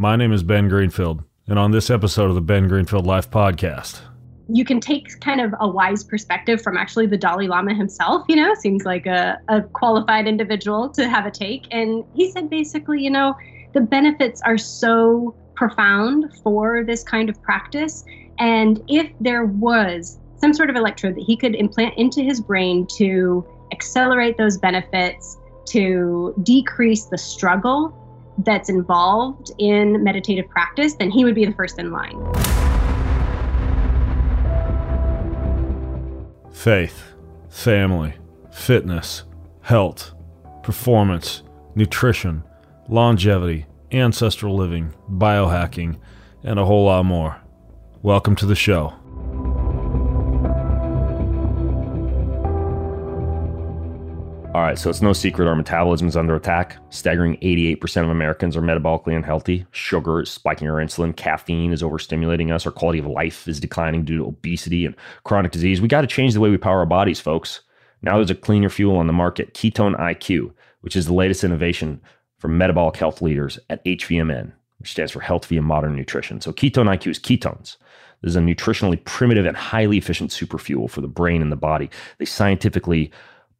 My name is Ben Greenfield, and on this episode of the Ben Greenfield Life Podcast, you can take kind of a wise perspective from actually the Dalai Lama himself, you know, seems like a, a qualified individual to have a take. And he said basically, you know, the benefits are so profound for this kind of practice. And if there was some sort of electrode that he could implant into his brain to accelerate those benefits, to decrease the struggle that's involved in meditative practice, then he would be the first in line. faith, family, fitness, health, performance, nutrition, longevity, ancestral living, biohacking, and a whole lot more. Welcome to the show. All right, so it's no secret our metabolism is under attack. Staggering 88% of Americans are metabolically unhealthy. Sugar is spiking our insulin. Caffeine is overstimulating us. Our quality of life is declining due to obesity and chronic disease. We got to change the way we power our bodies, folks. Now there's a cleaner fuel on the market, Ketone IQ, which is the latest innovation from metabolic health leaders at HVMN, which stands for Health via Modern Nutrition. So Ketone IQ is ketones. This is a nutritionally primitive and highly efficient superfuel for the brain and the body. They scientifically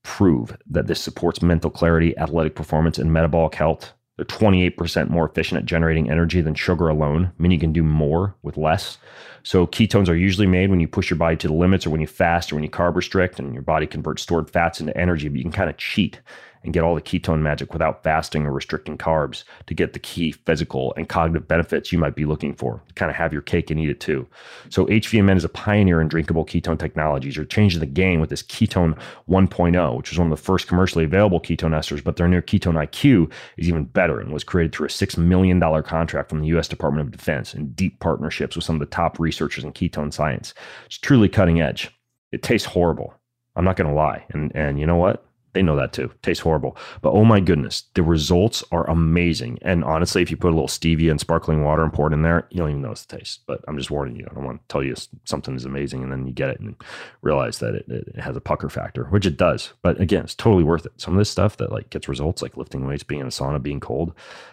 prove that this supports mental clarity, athletic performance, and metabolic health. They're 28% more efficient at generating energy than sugar alone, meaning you can do more with less. So, ketones are usually made when you push your body to the limits or when you fast or when you carb restrict, and your body converts stored fats into energy, but you can kind of cheat and get all the ketone magic without fasting or restricting carbs to get the key physical and cognitive benefits you might be looking for. Kind of have your cake and eat it too. So HVMN is a pioneer in drinkable ketone technologies. They're changing the game with this Ketone 1.0, which was one of the first commercially available ketone esters, but their new Ketone IQ is even better and was created through a $6 million contract from the U.S. Department of Defense and deep partnerships with some of the top researchers in ketone science. It's truly cutting edge. It tastes horrible. I'm not going to lie. And, and you know what? They know that too. Tastes horrible. But oh my goodness, the results are amazing. And honestly, if you put a little stevia and sparkling water and pour it in there, you don't even notice the taste. But I'm just warning you. I don't want to tell you something is amazing and then you get it and realize that it, it has a pucker factor, which it does. But again, it's totally worth it. Some of this stuff that like gets results, like lifting weights, being in a sauna, being cold,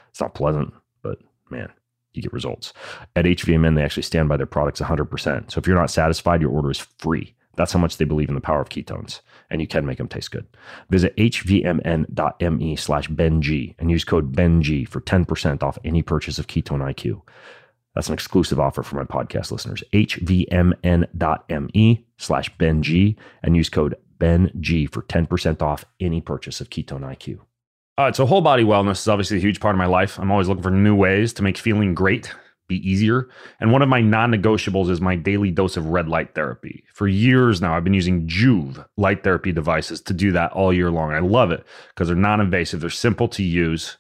it's not pleasant, but man, you get results. At HVMN, they actually stand by their products 100%. So if you're not satisfied, your order is free. That's how much they believe in the power of ketones, and you can make them taste good. Visit hvmn.me slash beng and use code BENG for 10% off any purchase of Ketone IQ. That's an exclusive offer for my podcast listeners. hvmn.me slash beng and use code BENG for 10% off any purchase of Ketone IQ. All right, so whole body wellness is obviously a huge part of my life. I'm always looking for new ways to make feeling great be easier. And one of my non negotiables is my daily dose of red light therapy. For years now, I've been using Joovv light therapy devices to do that all year long. I love it because they're non invasive, they're simple to use,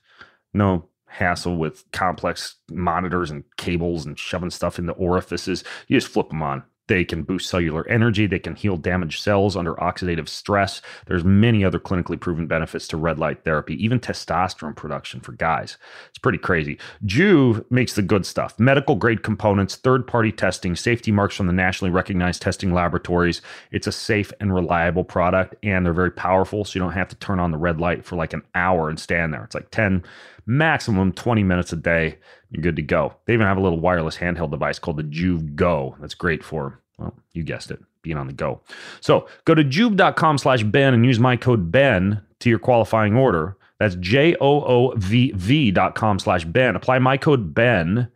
no hassle with complex monitors and cables and shoving stuff in the orifices. You just flip them on. They can boost cellular energy. They can heal damaged cells under oxidative stress. There's many other clinically proven benefits to red light therapy, even testosterone production for guys. It's pretty crazy. Joovv makes the good stuff. Medical grade components, third party testing, safety marks from the nationally recognized testing laboratories. It's a safe and reliable product, and they're very powerful, so you don't have to turn on the red light for like an hour and stand there. It's like 10 maximum 20 minutes a day. You're good to go. They even have a little wireless handheld device called the Joovv Go. That's great for, well, you guessed it, being on the go. So go to joovv.com slash Ben and use my code Ben to your qualifying order. That's J O O V V dot com slash Ben. Apply my code Ben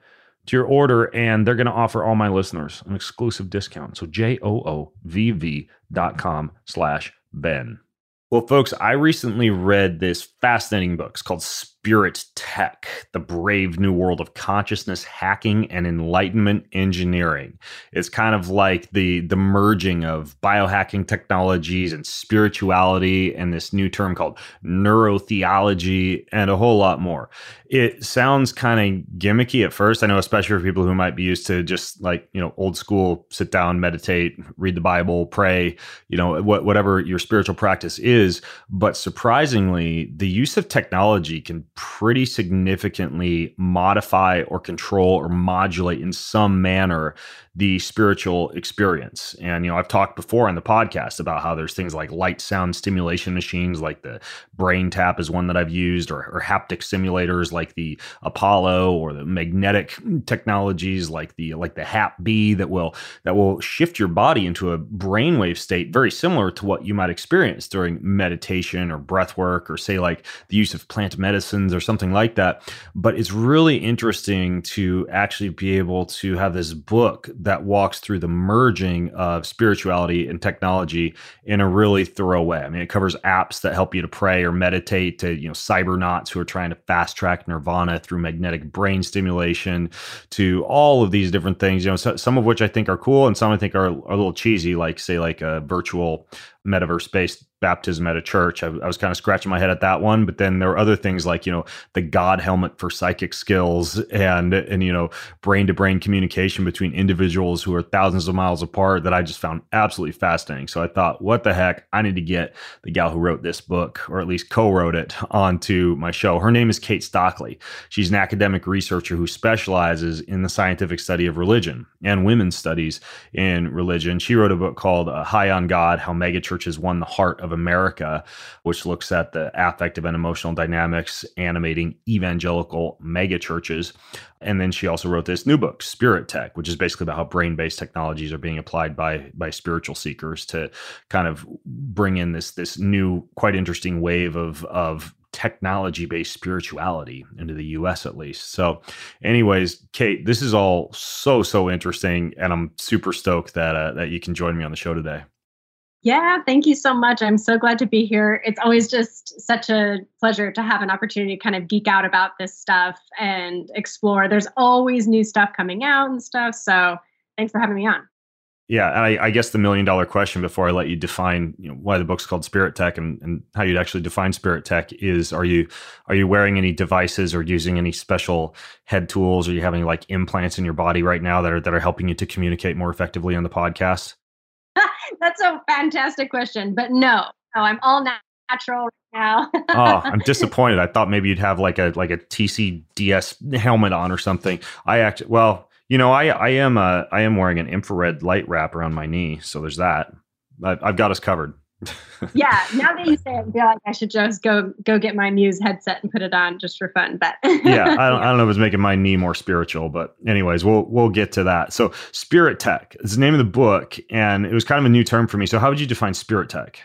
to your order, and they're going to offer all my listeners an exclusive discount. So J O O V V dot com slash Ben. Well, folks, I recently read this fascinating book. It's called Spirit Tech The Brave New World of Consciousness Hacking and Enlightenment Engineering. It's kind of like the, the merging of biohacking technologies and spirituality and this new term called neurotheology and a whole lot more. It sounds kind of gimmicky at first. I know, especially for people who might be used to just like, you know, old school sit down, meditate, read the Bible, pray, you know, wh- whatever your spiritual practice is. But surprisingly, the use of technology can pretty significantly modify or control or modulate in some manner the spiritual experience. And, you know, I've talked before on the podcast about how there's things like light sound stimulation machines, like the BrainTap is one that I've used, or, or haptic simulators like the Apollo or the magnetic technologies like the like the Hapbee that will that will shift your body into a brainwave state very similar to what you might experience during meditation or breath work or say like the use of plant medicines or something like that. But it's really interesting to actually be able to have this book that walks through the merging of spirituality and technology in a really thorough way. I mean, it covers apps that help you to pray or meditate to, you know, cybernauts who are trying to fast track nirvana through magnetic brain stimulation to all of these different things, you know, so, some of which I think are cool and some I think are, are a little cheesy, like say like a virtual metaverse based baptism at a church. I, I, was kind of scratching my head at that one, but then there were other things like you know the God helmet for psychic skills and and you know brain to brain communication between individuals who are thousands of miles apart that I just found absolutely fascinating. So I thought, what the heck? I need to get the gal who wrote this book, or at least co-wrote it, onto my show. Her name is Kate Stockly. She's an academic researcher who specializes in the scientific study of religion and women's studies in religion. She wrote a book called uh, High on God: How Megachurches Won the Heart of of America, which looks at the affective and emotional dynamics animating evangelical megachurches. And then she also wrote this new book, Spirit Tech, which is basically about how brain-based technologies are being applied by by spiritual seekers to kind of bring in this this new, quite interesting wave of of technology based spirituality into the US at least. So, anyways, Kate, this is all so so interesting and I'm super stoked that uh, that you can join me on the show today. Yeah, thank you so much. I'm so glad to be here. It's always just such a pleasure to have an opportunity to kind of geek out about this stuff and explore. There's always new stuff coming out and stuff. So thanks for having me on. Yeah, I, I, guess the million dollar question before I let you define, you know, why the book's called Spirit Tech and, and how you'd actually define Spirit Tech is: Are you are you wearing any devices or using any special head tools? Are you having like implants in your body right now that are that are helping you to communicate more effectively on the podcast? That's a fantastic question, but no, I'm all natural right now. oh, I'm disappointed. I thought maybe you'd have like a like a TCDS helmet on or something. I actually, well, you know, I I am uh I am wearing an infrared light wrap around my knee, so there's that. I've, I've got us covered yeah, now that you say it, I feel like I should just go go get my Muse headset and put it on just for fun. But yeah, I don't, I don't know if it's making my knee more spiritual, but anyways, we'll we'll get to that. So, Spirit Tech is the name of the book, and it was kind of a new term for me. So, how would you define Spirit Tech?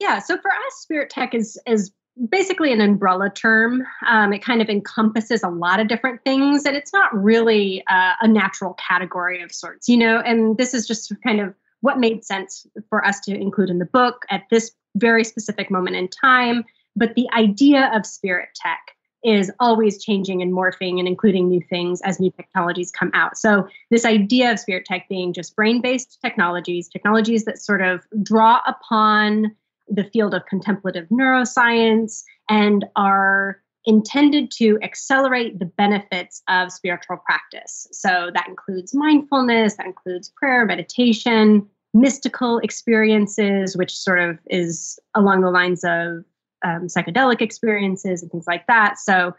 Yeah, so for us, Spirit Tech is is basically an umbrella term. Um, it kind of encompasses a lot of different things, and it's not really uh, a natural category of sorts, you know. And this is just kind of what made sense for us to include in the book at this very specific moment in time. But the idea of spirit tech is always changing and morphing and including new things as new technologies come out. So, this idea of spirit tech being just brain based technologies, technologies that sort of draw upon the field of contemplative neuroscience and are intended to accelerate the benefits of spiritual practice. So that includes mindfulness, that includes prayer, meditation, mystical experiences, which sort of is along the lines of um, psychedelic experiences and things like that. So,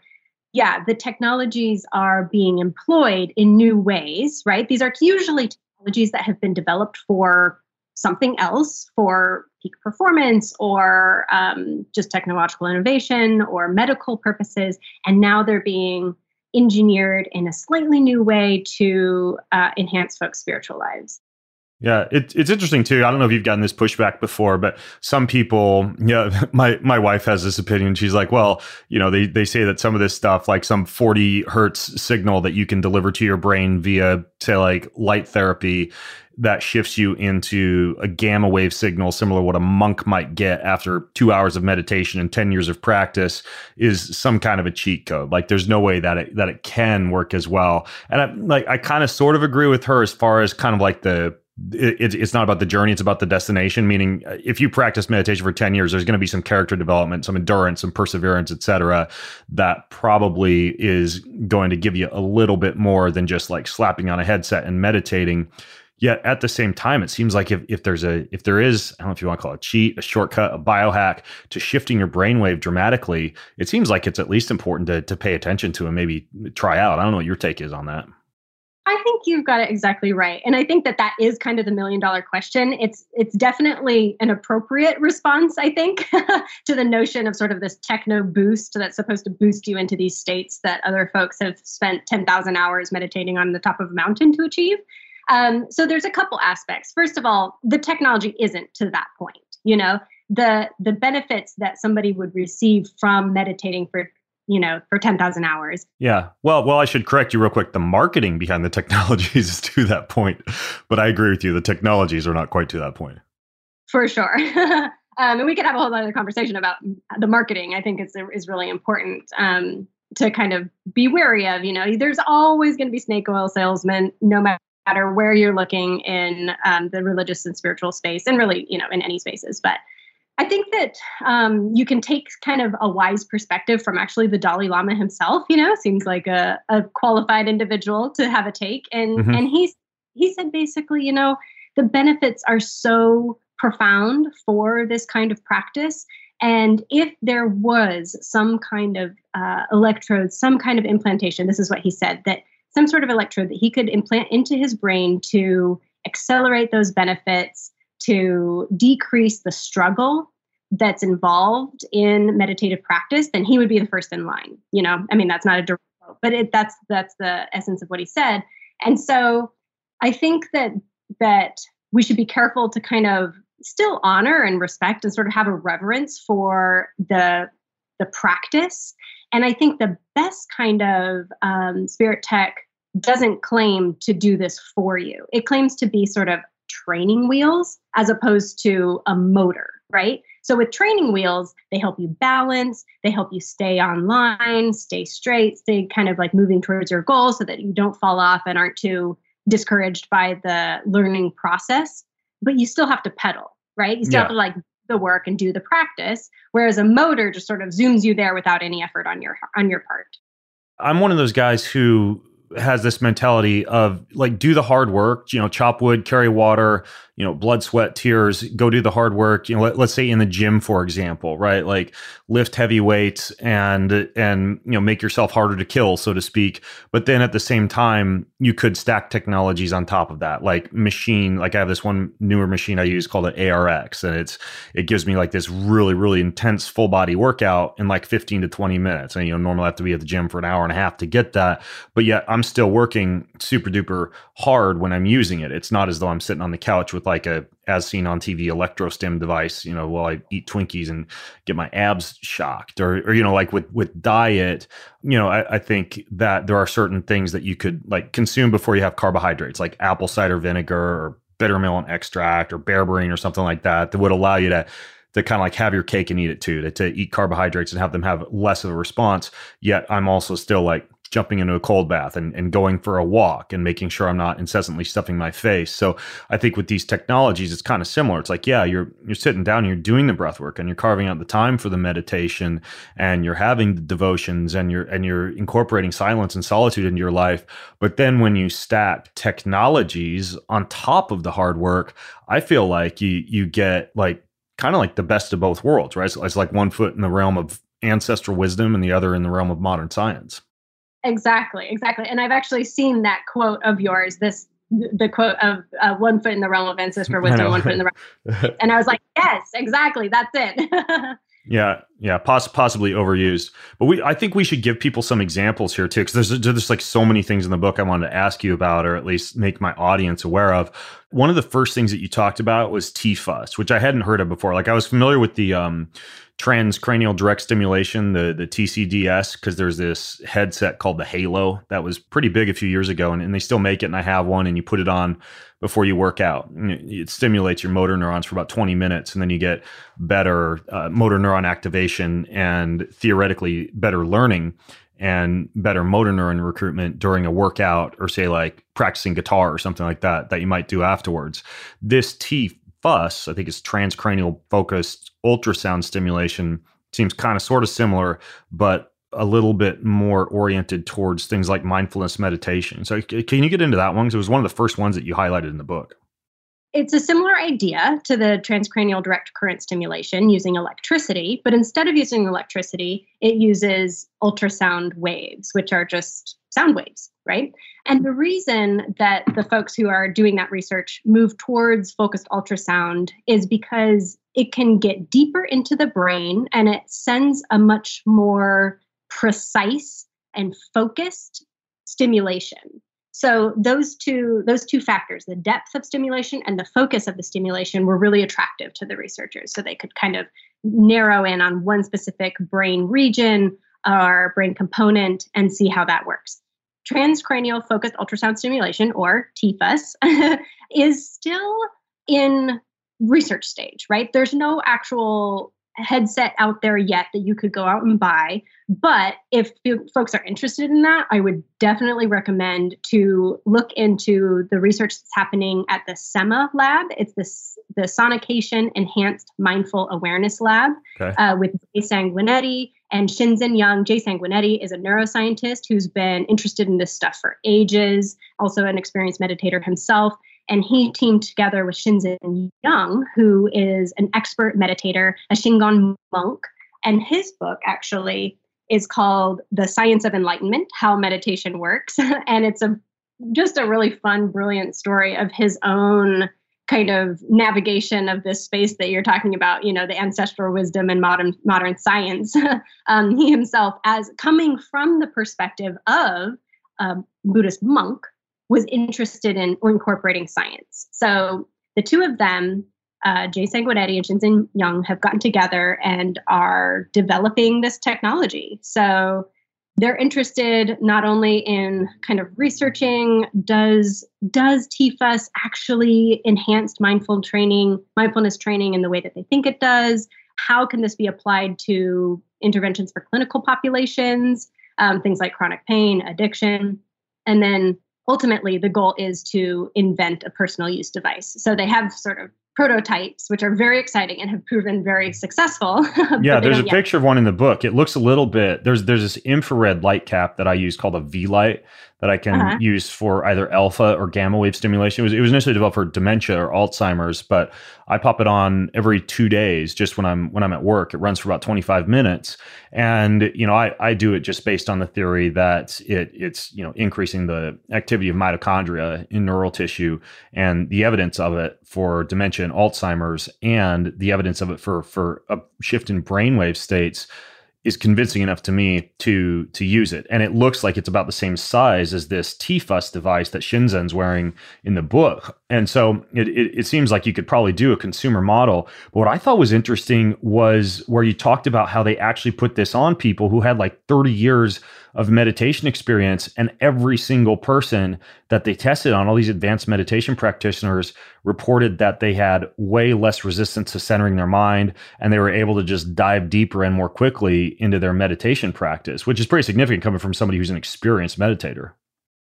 yeah, the technologies are being employed in new ways, right? These are usually technologies that have been developed for something else for peak performance or um, just technological innovation or medical purposes. And now they're being engineered in a slightly new way to uh, enhance folks' spiritual lives. Yeah, it, it's interesting too. I don't know if you've gotten this pushback before, but some people, yeah, my, my wife has this opinion. She's like, well, you know, they, they say that some of this stuff, like some 40 hertz signal that you can deliver to your brain via, say, like light therapy, that shifts you into a gamma wave signal, similar to what a monk might get after two hours of meditation and 10 years of practice, is some kind of a cheat code. Like there's no way that it, that it can work as well. And I, like, I kind of sort of agree with her as far as kind of like the, it, it's not about the journey it's about the destination meaning uh, if you practice meditation for 10 years there's going to be some character development some endurance some perseverance etc that probably is going to give you a little bit more than just like slapping on a headset and meditating Yet at the same time, it seems like if, if there's a if there is, I don't know if you want to call it a cheat, a shortcut, a biohack to shifting your brainwave dramatically, it seems like it's at least important to to pay attention to and maybe try out. I don't know what your take is on that. I think you've got it exactly right. And I think that that is kind of the million dollar question. It's it's definitely an appropriate response, I think, to the notion of sort of this techno boost that's supposed to boost you into these states that other folks have spent 10,000 hours meditating on the top of a mountain to achieve. Um, so there's a couple aspects. First of all, the technology isn't to that point. You know, the the benefits that somebody would receive from meditating for you know for 10,000 hours. Yeah. Well, well I should correct you real quick. The marketing behind the technologies is to that point. But I agree with you the technologies are not quite to that point. For sure. um, and we could have a whole other conversation about the marketing. I think is is really important. Um, to kind of be wary of, you know, there's always going to be snake oil salesmen, no matter matter where you're looking in um, the religious and spiritual space, and really, you know, in any spaces. But I think that um, you can take kind of a wise perspective from actually the Dalai Lama himself. You know, seems like a, a qualified individual to have a take, and mm-hmm. and he's he said basically, you know, the benefits are so profound for this kind of practice. And if there was some kind of uh, electrode, some kind of implantation, this is what he said that some sort of electrode that he could implant into his brain to accelerate those benefits, to decrease the struggle that's involved in meditative practice, then he would be the first in line. You know, I mean, that's not a direct quote, but it, that's that's the essence of what he said. And so, I think that that we should be careful to kind of still honor and respect and sort of have a reverence for the the practice. And I think the best kind of um, spirit tech doesn't claim to do this for you. It claims to be sort of training wheels as opposed to a motor, right? So with training wheels, they help you balance, they help you stay online, stay straight, stay kind of like moving towards your goal so that you don't fall off and aren't too discouraged by the learning process. But you still have to pedal, right? You still yeah. have to like the work and do the practice, whereas a motor just sort of zooms you there without any effort on your on your part. I'm one of those guys who has this mentality of like do the hard work you know chop wood carry water you know blood sweat tears go do the hard work. You know let, us say in the gym for example right? Like lift heavy weights and and you know make yourself harder to kill so to speak. But then at the same time you could stack technologies on top of that like machine. Like i have this one newer machine i use called an arx and it's it gives me like this really really intense full body workout in like 15 to 20 minutes. And you know normally I have to be at the gym for an hour and a half to get that but yet i'm still working super duper hard when i'm using it. It's not as though i'm sitting on the couch with like a as seen on TV electrostim device, you know, while I eat Twinkies and get my abs shocked, or or you know, like with with diet, you know, I, I think that there are certain things that you could like consume before you have carbohydrates, like apple cider vinegar or bitter melon extract or berberine or something like that, that would allow you to to kind of like have your cake and eat it too, to, to eat carbohydrates and have them have less of a response. Yet I'm also still like jumping into a cold bath and, and going for a walk and making sure I'm not incessantly stuffing my face. So I think with these technologies, it's kind of similar. It's like, yeah, you're you're sitting down, you're doing the breath work and you're carving out the time for the meditation and you're having the devotions and you're and you're incorporating silence and solitude into your life. But then when you stack technologies on top of the hard work, I feel like you you get like kind of like the best of both worlds, right? So it's like one foot in the realm of ancestral wisdom and the other in the realm of modern science. Exactly, exactly. And I've actually seen that quote of yours, this the quote of uh, one foot in the realm of ancestral wisdom, one foot in the realm. and I was like, yes, exactly, that's it. yeah, yeah, poss- possibly overused. But we, I think we should give people some examples here too, because there's there's like so many things in the book I wanted to ask you about, or at least make my audience aware of. One of the first things that you talked about was TFUS, which I hadn't heard of before. Like I was familiar with the um, transcranial direct stimulation, the the TCDS, because there's this headset called the Halo that was pretty big a few years ago, and, and they still make it, and I have one, and you put it on before you work out. It stimulates your motor neurons for about 20 minutes, and then you get better uh, motor neuron activation and theoretically better learning and better motor neuron recruitment during a workout or say like practicing guitar or something like that that you might do afterwards. This T FUS, I think it's transcranial focused ultrasound stimulation, seems kind of sort of similar, but a little bit more oriented towards things like mindfulness meditation. So, can you get into that one? Because it was one of the first ones that you highlighted in the book. It's a similar idea to the transcranial direct current stimulation using electricity, but instead of using electricity, it uses ultrasound waves, which are just sound waves, right? And the reason that the folks who are doing that research move towards focused ultrasound is because it can get deeper into the brain and it sends a much more precise and focused stimulation so those two those two factors, the depth of stimulation and the focus of the stimulation were really attractive to the researchers. So they could kind of narrow in on one specific brain region or brain component and see how that works. Transcranial focused ultrasound stimulation or TFUS is still in research stage, right? There's no actual headset out there yet that you could go out and buy. But if folks are interested in that, I would definitely recommend to look into the research that's happening at the SEMA lab. It's this the Sonication Enhanced Mindful Awareness Lab okay. uh, with Jay Sanguinetti and Shinzen Young. Jay Sanguinetti is a neuroscientist who's been interested in this stuff for ages, also an experienced meditator himself. And he teamed together with Shinzen Young, who is an expert meditator, a Shingon monk. And his book actually is called The Science of Enlightenment How Meditation Works. and it's a just a really fun, brilliant story of his own kind of navigation of this space that you're talking about, you know, the ancestral wisdom and modern modern science. um, he himself, as coming from the perspective of a Buddhist monk was interested in or incorporating science. So the two of them, uh, Jay Sanguinetti and Shinzen Young, have gotten together and are developing this technology. So they're interested not only in kind of researching does does TFUS actually enhanced mindful training, mindfulness training in the way that they think it does? How can this be applied to interventions for clinical populations, um, things like chronic pain, addiction, and then ultimately the goal is to invent a personal use device. So they have sort of prototypes, which are very exciting and have proven very successful. yeah, there's a yet. picture of one in the book. It looks a little bit there's there's this infrared light cap that I use called a V light that I can uh-huh. use for either alpha or gamma wave stimulation. It was, it was initially developed for dementia or Alzheimer's, but I pop it on every two days just when I'm when I'm at work. It runs for about 25 minutes, and you know I, I do it just based on the theory that it it's you know increasing the activity of mitochondria in neural tissue and the evidence of it for dementia and Alzheimer's and the evidence of it for for a shift in brainwave states is convincing enough to me to to use it. And it looks like it's about the same size as this TFUS device that Shinzen's wearing in the book. And so it, it, it, seems like you could probably do a consumer model. But what I thought was interesting was where you talked about how they actually put this on people who had like 30 years of meditation experience and every single person that they tested on all these advanced meditation practitioners reported that they had way less resistance to centering their mind and they were able to just dive deeper and more quickly into their meditation practice which is pretty significant coming from somebody who's an experienced meditator.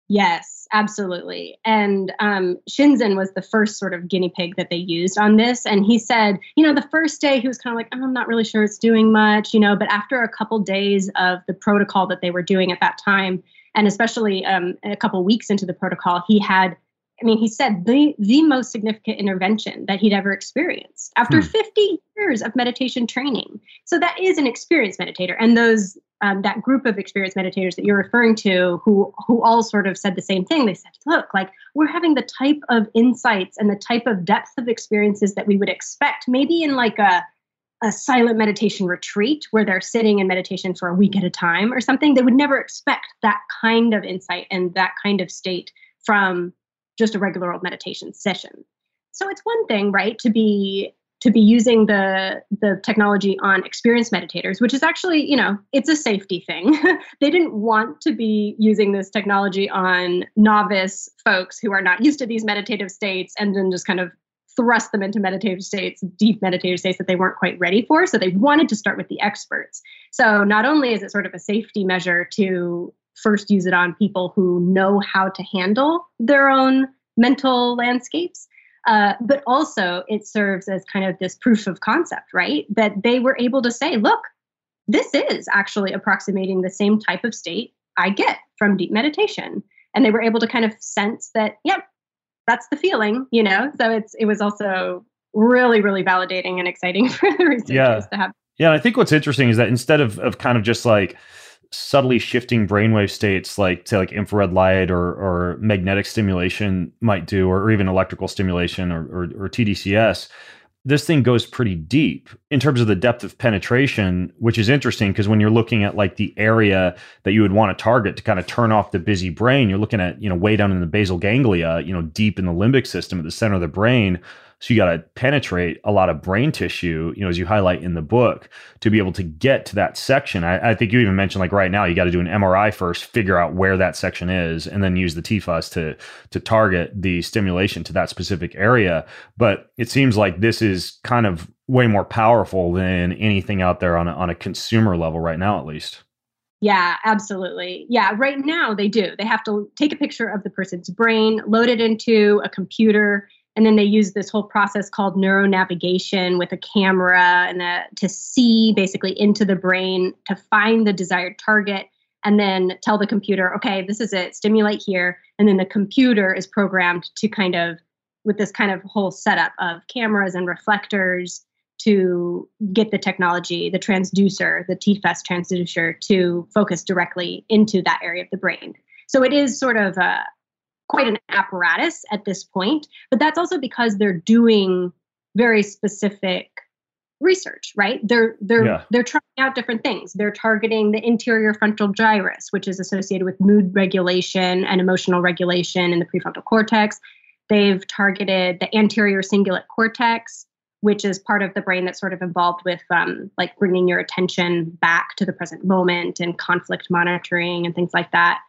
Yes absolutely. And um, Shinzen was the first sort of guinea pig that they used on this. And he said, you know, the first day he was kind of like, oh, I'm not really sure it's doing much, you know, but after a couple days of the protocol that they were doing at that time, and especially um, a couple weeks into the protocol, he had I mean, he said the the most significant intervention that he'd ever experienced after hmm. 50 years of meditation training. So that is an experienced meditator, and those um, that group of experienced meditators that you're referring to, who who all sort of said the same thing. They said, "Look, like we're having the type of insights and the type of depth of experiences that we would expect, maybe in like a a silent meditation retreat where they're sitting in meditation for a week at a time or something. They would never expect that kind of insight and that kind of state from just a regular old meditation session. So it's one thing, right, to be to be using the the technology on experienced meditators, which is actually, you know, it's a safety thing. they didn't want to be using this technology on novice folks who are not used to these meditative states and then just kind of thrust them into meditative states, deep meditative states that they weren't quite ready for. So they wanted to start with the experts. So not only is it sort of a safety measure to first use it on people who know how to handle their own mental landscapes. Uh, but also, it serves as kind of this proof of concept, right? That they were able to say, look, this is actually approximating the same type of state I get from deep meditation. And they were able to kind of sense that, yep, that's the feeling, you know? So it's it was also really, really validating and exciting for the researchers yeah. to have. Yeah, I think what's interesting is that instead of of kind of just like subtly shifting brainwave states like say like infrared light or or magnetic stimulation might do or, or even electrical stimulation or, or, or TDCS this thing goes pretty deep in terms of the depth of penetration, which is interesting because when you're looking at like the area that you would want to target to kind of turn off the busy brain, you're looking at, you know, way down in the basal ganglia, you know, deep in the limbic system at the center of the brain. So you got to penetrate a lot of brain tissue, you know, as you highlight in the book, to be able to get to that section. I, I think you even mentioned like right now, you got to do an MRI first, figure out where that section is, and then use the TFUS to to target the stimulation to that specific area. But it seems like this is kind of way more powerful than anything out there on a, on a consumer level right now, at least. Yeah, absolutely. Yeah, right now they do. They have to take a picture of the person's brain, load it into a computer, and then they use this whole process called neuronavigation with a camera and a, to see basically into the brain to find the desired target and then tell the computer, okay, this is it, stimulate here. And then the computer is programmed to kind of, with this kind of whole setup of cameras and reflectors to get the technology, the transducer, the TFUS transducer to focus directly into that area of the brain. So it is sort of a, quite an apparatus at this point, but that's also because they're doing very specific research, right? They're they're yeah. they're trying out different things. They're targeting the anterior frontal gyrus, which is associated with mood regulation and emotional regulation in the prefrontal cortex. They've targeted the anterior cingulate cortex, which is part of the brain that's sort of involved with um, like bringing your attention back to the present moment and conflict monitoring and things like that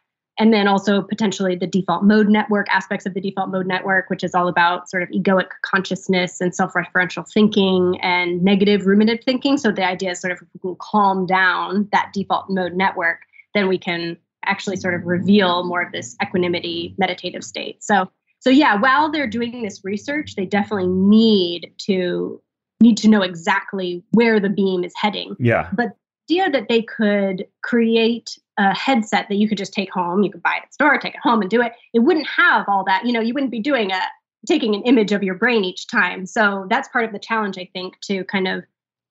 and then also potentially the default mode network aspects of the default mode network which is all about sort of egoic consciousness and self-referential thinking and negative ruminative thinking. So the idea is sort of if we can calm down that default mode network then we can actually sort of reveal more of this equanimity meditative state. So so yeah while they're doing this research they definitely need to need to know exactly where the beam is heading. Yeah. But idea that they could create a headset that you could just take home. You could buy it at the store, take it home, and do it. It wouldn't have all that. You know, you wouldn't be doing a taking an image of your brain each time. So that's part of the challenge, I think, to kind of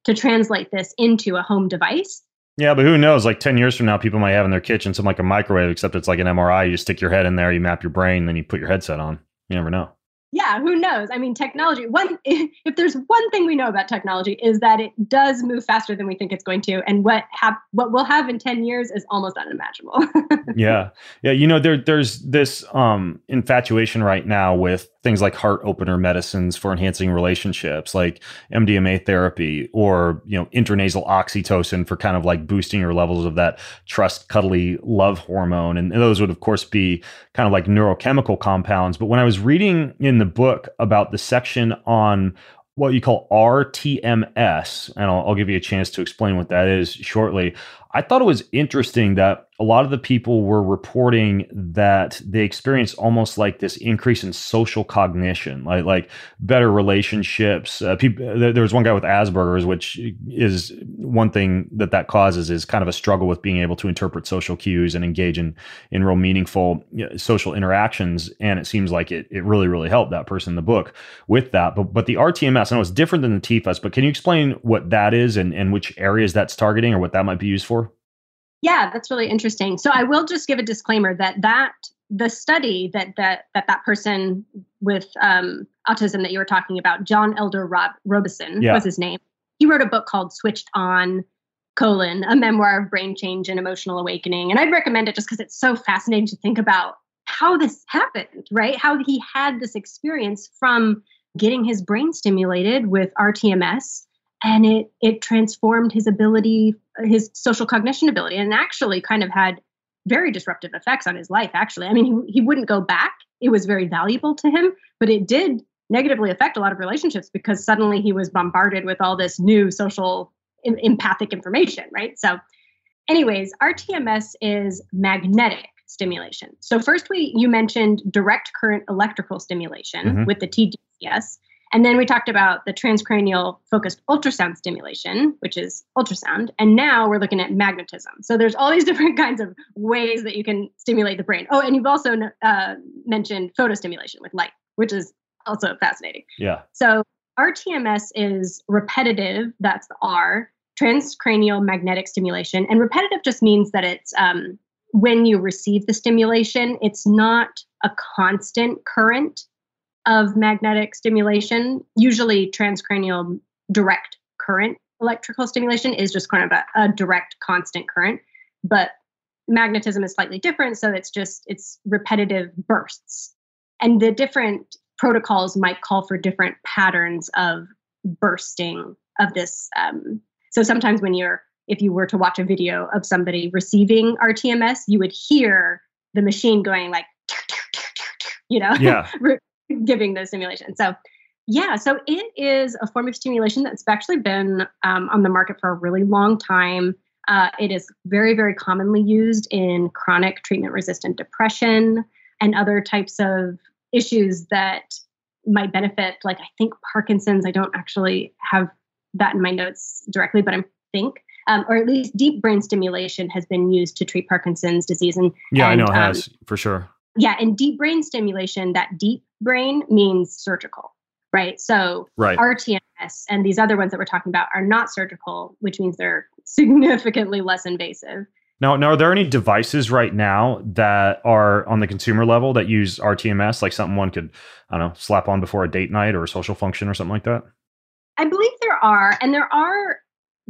to translate this into a home device. Yeah, but who knows? Like ten years from now, people might have in their kitchen something like a microwave, except it's like an MRI. You stick your head in there, you map your brain, then you put your headset on. You never know yeah who knows? I mean technology one if there's one thing we know about technology is that it does move faster than we think it's going to and what hap- what we'll have in 10 years is almost unimaginable. Yeah. Yeah you know there there's this um infatuation right now with things like heart opener medicines for enhancing relationships like MDMA therapy or you know intranasal oxytocin for kind of like boosting your levels of that trust cuddly love hormone. And those would of course be kind of like neurochemical compounds. But when I was reading in the book about the section on what you call RTMS and I'll, I'll give you a chance to explain what that is shortly I thought it was interesting that a lot of the people were reporting that they experienced almost like this increase in social cognition, like like better relationships. Uh, people, there was one guy with Asperger's, which is one thing that that causes is kind of a struggle with being able to interpret social cues and engage in in real meaningful social interactions. And it seems like it it really really helped that person in the book with that. But but the RTMS, I know it's different than the TFUS, but can you explain what that is and and which areas that's targeting or what that might be used for? Yeah, that's really interesting. So I will just give a disclaimer that that the study that that that that person with um, autism that you were talking about, John Elder Rob- Robison yeah. was his name. He wrote a book called Switched On colon a memoir of brain change and emotional awakening and i'd recommend it just because it's so fascinating to think about how this happened right how he had this experience from getting his brain stimulated with rtms and it it transformed his ability his social cognition ability and actually kind of had very disruptive effects on his life actually. I mean he, he wouldn't go back. It was very valuable to him but it did negatively affect a lot of relationships because suddenly he was bombarded with all this new social empathic information right? So anyways rtms is magnetic stimulation. So first we you mentioned direct current electrical stimulation mm-hmm. with the tdcs And then we talked about the transcranial focused ultrasound stimulation, which is ultrasound. And now we're looking at magnetism. So there's all these different kinds of ways that you can stimulate the brain. Oh, and you've also uh, mentioned photostimulation with light, which is also fascinating. Yeah. So RTMS is repetitive, that's the R, transcranial magnetic stimulation. And repetitive just means that it's um, when you receive the stimulation, it's not a constant current of magnetic stimulation. Usually, transcranial direct current electrical stimulation is just kind of a, a direct constant current. But magnetism is slightly different. So it's just, it's repetitive bursts. And the different protocols might call for different patterns of bursting of this. Um, so sometimes when you're, if you were to watch a video of somebody receiving RTMS, you would hear the machine going like, you know, yeah. giving the stimulation. So, yeah, so it is a form of stimulation that's actually been um, on the market for a really long time. Uh, it is very, very commonly used in chronic treatment resistant depression and other types of issues that might benefit, like I think Parkinson's. I don't actually have that in my notes directly, but I think, um, or at least deep brain stimulation has been used to treat Parkinson's disease. And yeah, and, I know it has um, for sure. Yeah, and deep brain stimulation, that deep brain means surgical, right? So right. RTMS and these other ones that we're talking about are not surgical, which means they're significantly less invasive. Now, now, are there any devices right now that are on the consumer level that use RTMS, like something one could, I don't know, slap on before a date night or a social function or something like that? I believe there are, and there are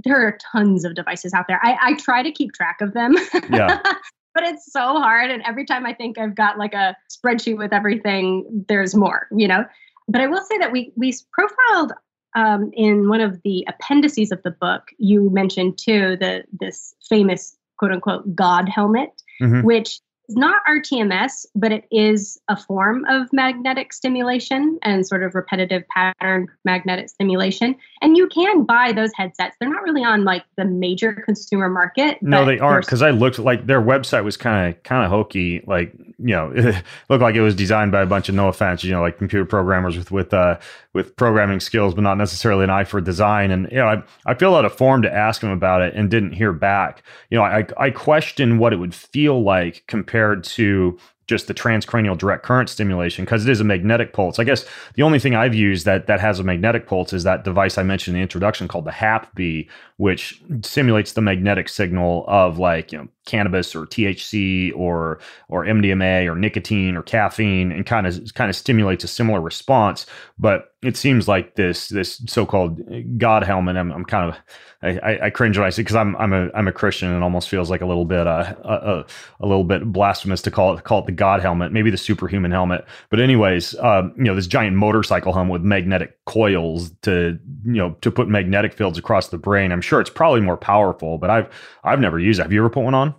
there are tons of devices out there. I, I try to keep track of them. Yeah. but it's so hard. And every time I think I've got like a spreadsheet with everything, there's more, you know. But I will say that we we profiled um, in one of the appendices of the book. You mentioned too the this famous quote unquote God helmet, mm-hmm. which not RTMS, but it is a form of magnetic stimulation and sort of repetitive pattern magnetic stimulation. And you can buy those headsets. They're not really on like the major consumer market. No, they aren't because I looked like their website was kind of kind of hokey. Like you know, it looked like it was designed by a bunch of no offense, you know, like computer programmers with with uh, with programming skills, but not necessarily an eye for design. And you know, I I filled out a form to ask them about it and didn't hear back. You know, I I questioned what it would feel like compared to just the transcranial direct current stimulation because it is a magnetic pulse. I guess the only thing I've used that that has a magnetic pulse is that device I mentioned in the introduction called the Hapbee, which simulates the magnetic signal of like you know cannabis or THC or or MDMA or nicotine or caffeine and kind of kind of stimulates a similar response. But it seems like this this so-called God helmet. I'm, I'm kind of I, I, cringe when I see because I'm I'm a I'm a Christian and almost feels like a little bit uh, a, a, a little bit blasphemous to call it call it the God helmet, maybe the superhuman helmet. But anyways, um, you know this giant motorcycle helmet with magnetic coils to you know to put magnetic fields across the brain. I'm sure it's probably more powerful, but I've I've never used it. Have you ever put one on?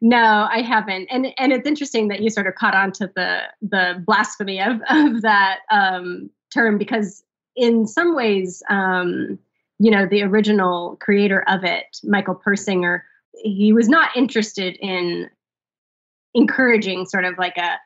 No, I haven't. And and it's interesting that you sort of caught on to the the blasphemy of of that um, term because in some ways, um, you know, the original creator of it, Michael Persinger, he was not interested in encouraging sort of like a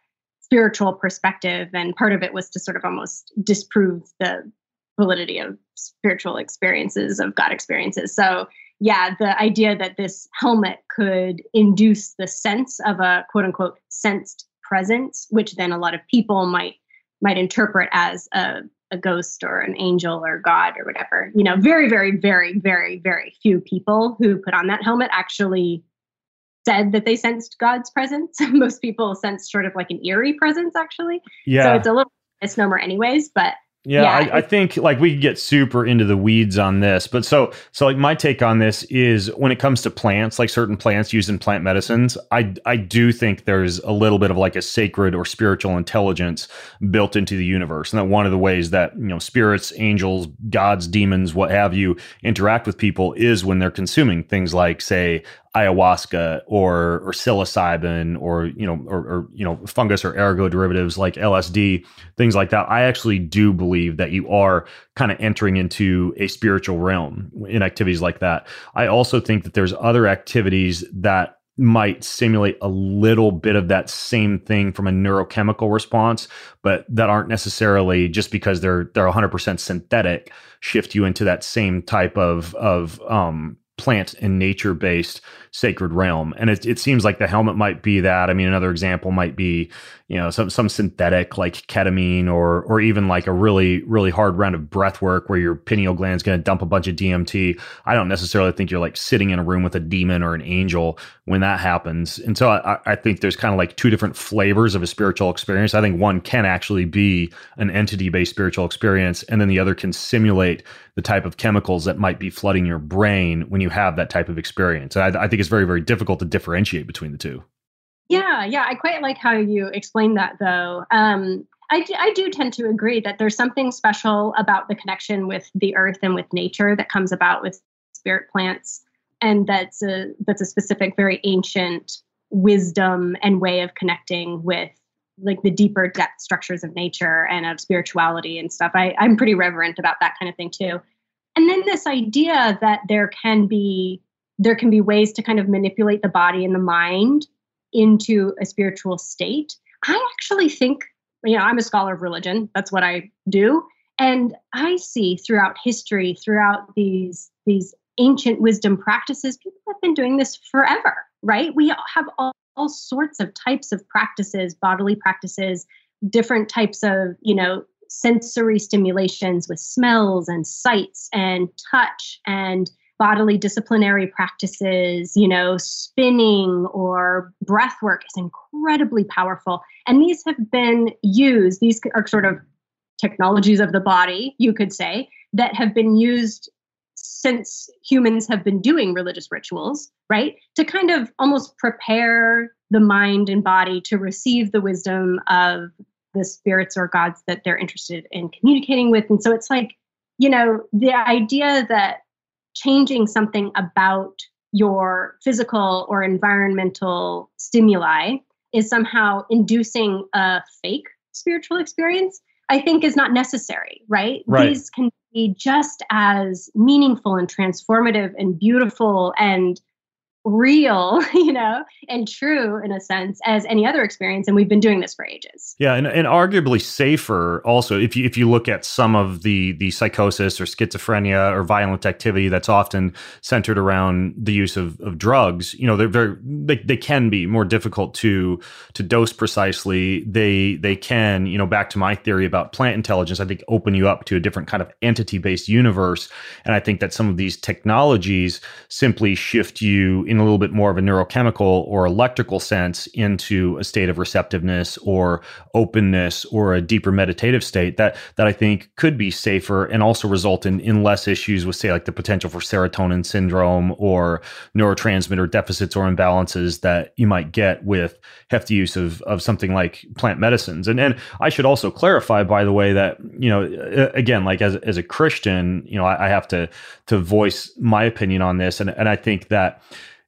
spiritual perspective, and part of it was to sort of almost disprove the validity of spiritual experiences of God experiences. So yeah, the idea that this helmet could induce the sense of a quote unquote sensed presence, which then a lot of people might might interpret as a, a ghost or an angel or God or whatever. You know, very, very, very, very, very few people who put on that helmet actually said that they sensed God's presence. Most people sense sort of like an eerie presence, actually. Yeah. So it's a little misnomer, anyways. But yeah, yeah I, I, think like we could get super into the weeds on this, but so so like my take on this is when it comes to plants, like certain plants used in plant medicines, I I do think there's a little bit of like a sacred or spiritual intelligence built into the universe, and that one of the ways that you know spirits, angels, gods, demons, what have you, interact with people is when they're consuming things like say ayahuasca or or psilocybin or you know or, or, you know fungus or ergot derivatives like LSD things like that. I actually do believe that you are kind of entering into a spiritual realm in activities like that. I also think that there's other activities that might simulate a little bit of that same thing from a neurochemical response, but that aren't necessarily just because they're they're 100% synthetic shift you into that same type of of um, plant and nature based sacred realm. And it, it seems like the helmet might be that. I mean, another example might be, you know, some some synthetic like ketamine or or even like a really, really hard round of breath work where your pineal gland is going to dump a bunch of DMT. I don't necessarily think you're like sitting in a room with a demon or an angel when that happens. And so I, I think there's kind of like two different flavors of a spiritual experience. I think one can actually be an entity based spiritual experience, and then the other can simulate the type of chemicals that might be flooding your brain when you have that type of experience. And I, I think it's very, very difficult to differentiate between the two. Yeah, yeah, I quite like how you explain that, though. Um, I, do, I do tend to agree that there's something special about the connection with the earth and with nature that comes about with spirit plants, and that's a that's a specific, very ancient wisdom and way of connecting with like the deeper depth structures of nature and of spirituality and stuff. I, I'm pretty reverent about that kind of thing too. And then this idea that there can be there can be ways to kind of manipulate the body and the mind into a spiritual state. I actually think, you know, I'm a scholar of religion. That's what I do. And I see throughout history, throughout these these ancient wisdom practices, people have been doing this forever, right? We have all, all sorts of types of practices, bodily practices, different types of, you know, sensory stimulations with smells and sights and touch and bodily disciplinary practices, you know, spinning or breath work is incredibly powerful. And these have been used, these are sort of technologies of the body, you could say, that have been used since humans have been doing religious rituals, right? To kind of almost prepare the mind and body to receive the wisdom of the spirits or gods that they're interested in communicating with. And so it's like, you know, the idea that changing something about your physical or environmental stimuli is somehow inducing a fake spiritual experience, I think is not necessary, right? right? These can be just as meaningful and transformative and beautiful and real, you know, and true in a sense as any other experience. And we've been doing this for ages. Yeah, and, and arguably safer also if you if you look at some of the the psychosis or schizophrenia or violent activity that's often centered around the use of, of drugs, you know, they're very they, they can be more difficult to to dose precisely. They they can, you know, back to my theory about plant intelligence, I think open you up to a different kind of entity-based universe. And I think that some of these technologies simply shift you in in a little bit more of a neurochemical or electrical sense into a state of receptiveness or openness or a deeper meditative state that that I think could be safer and also result in in less issues with say like the potential for serotonin syndrome or neurotransmitter deficits or imbalances that you might get with hefty use of of something like plant medicines. And and I should also clarify by the way that you know again like as as a Christian, you know I, I have to to voice my opinion on this and and I think that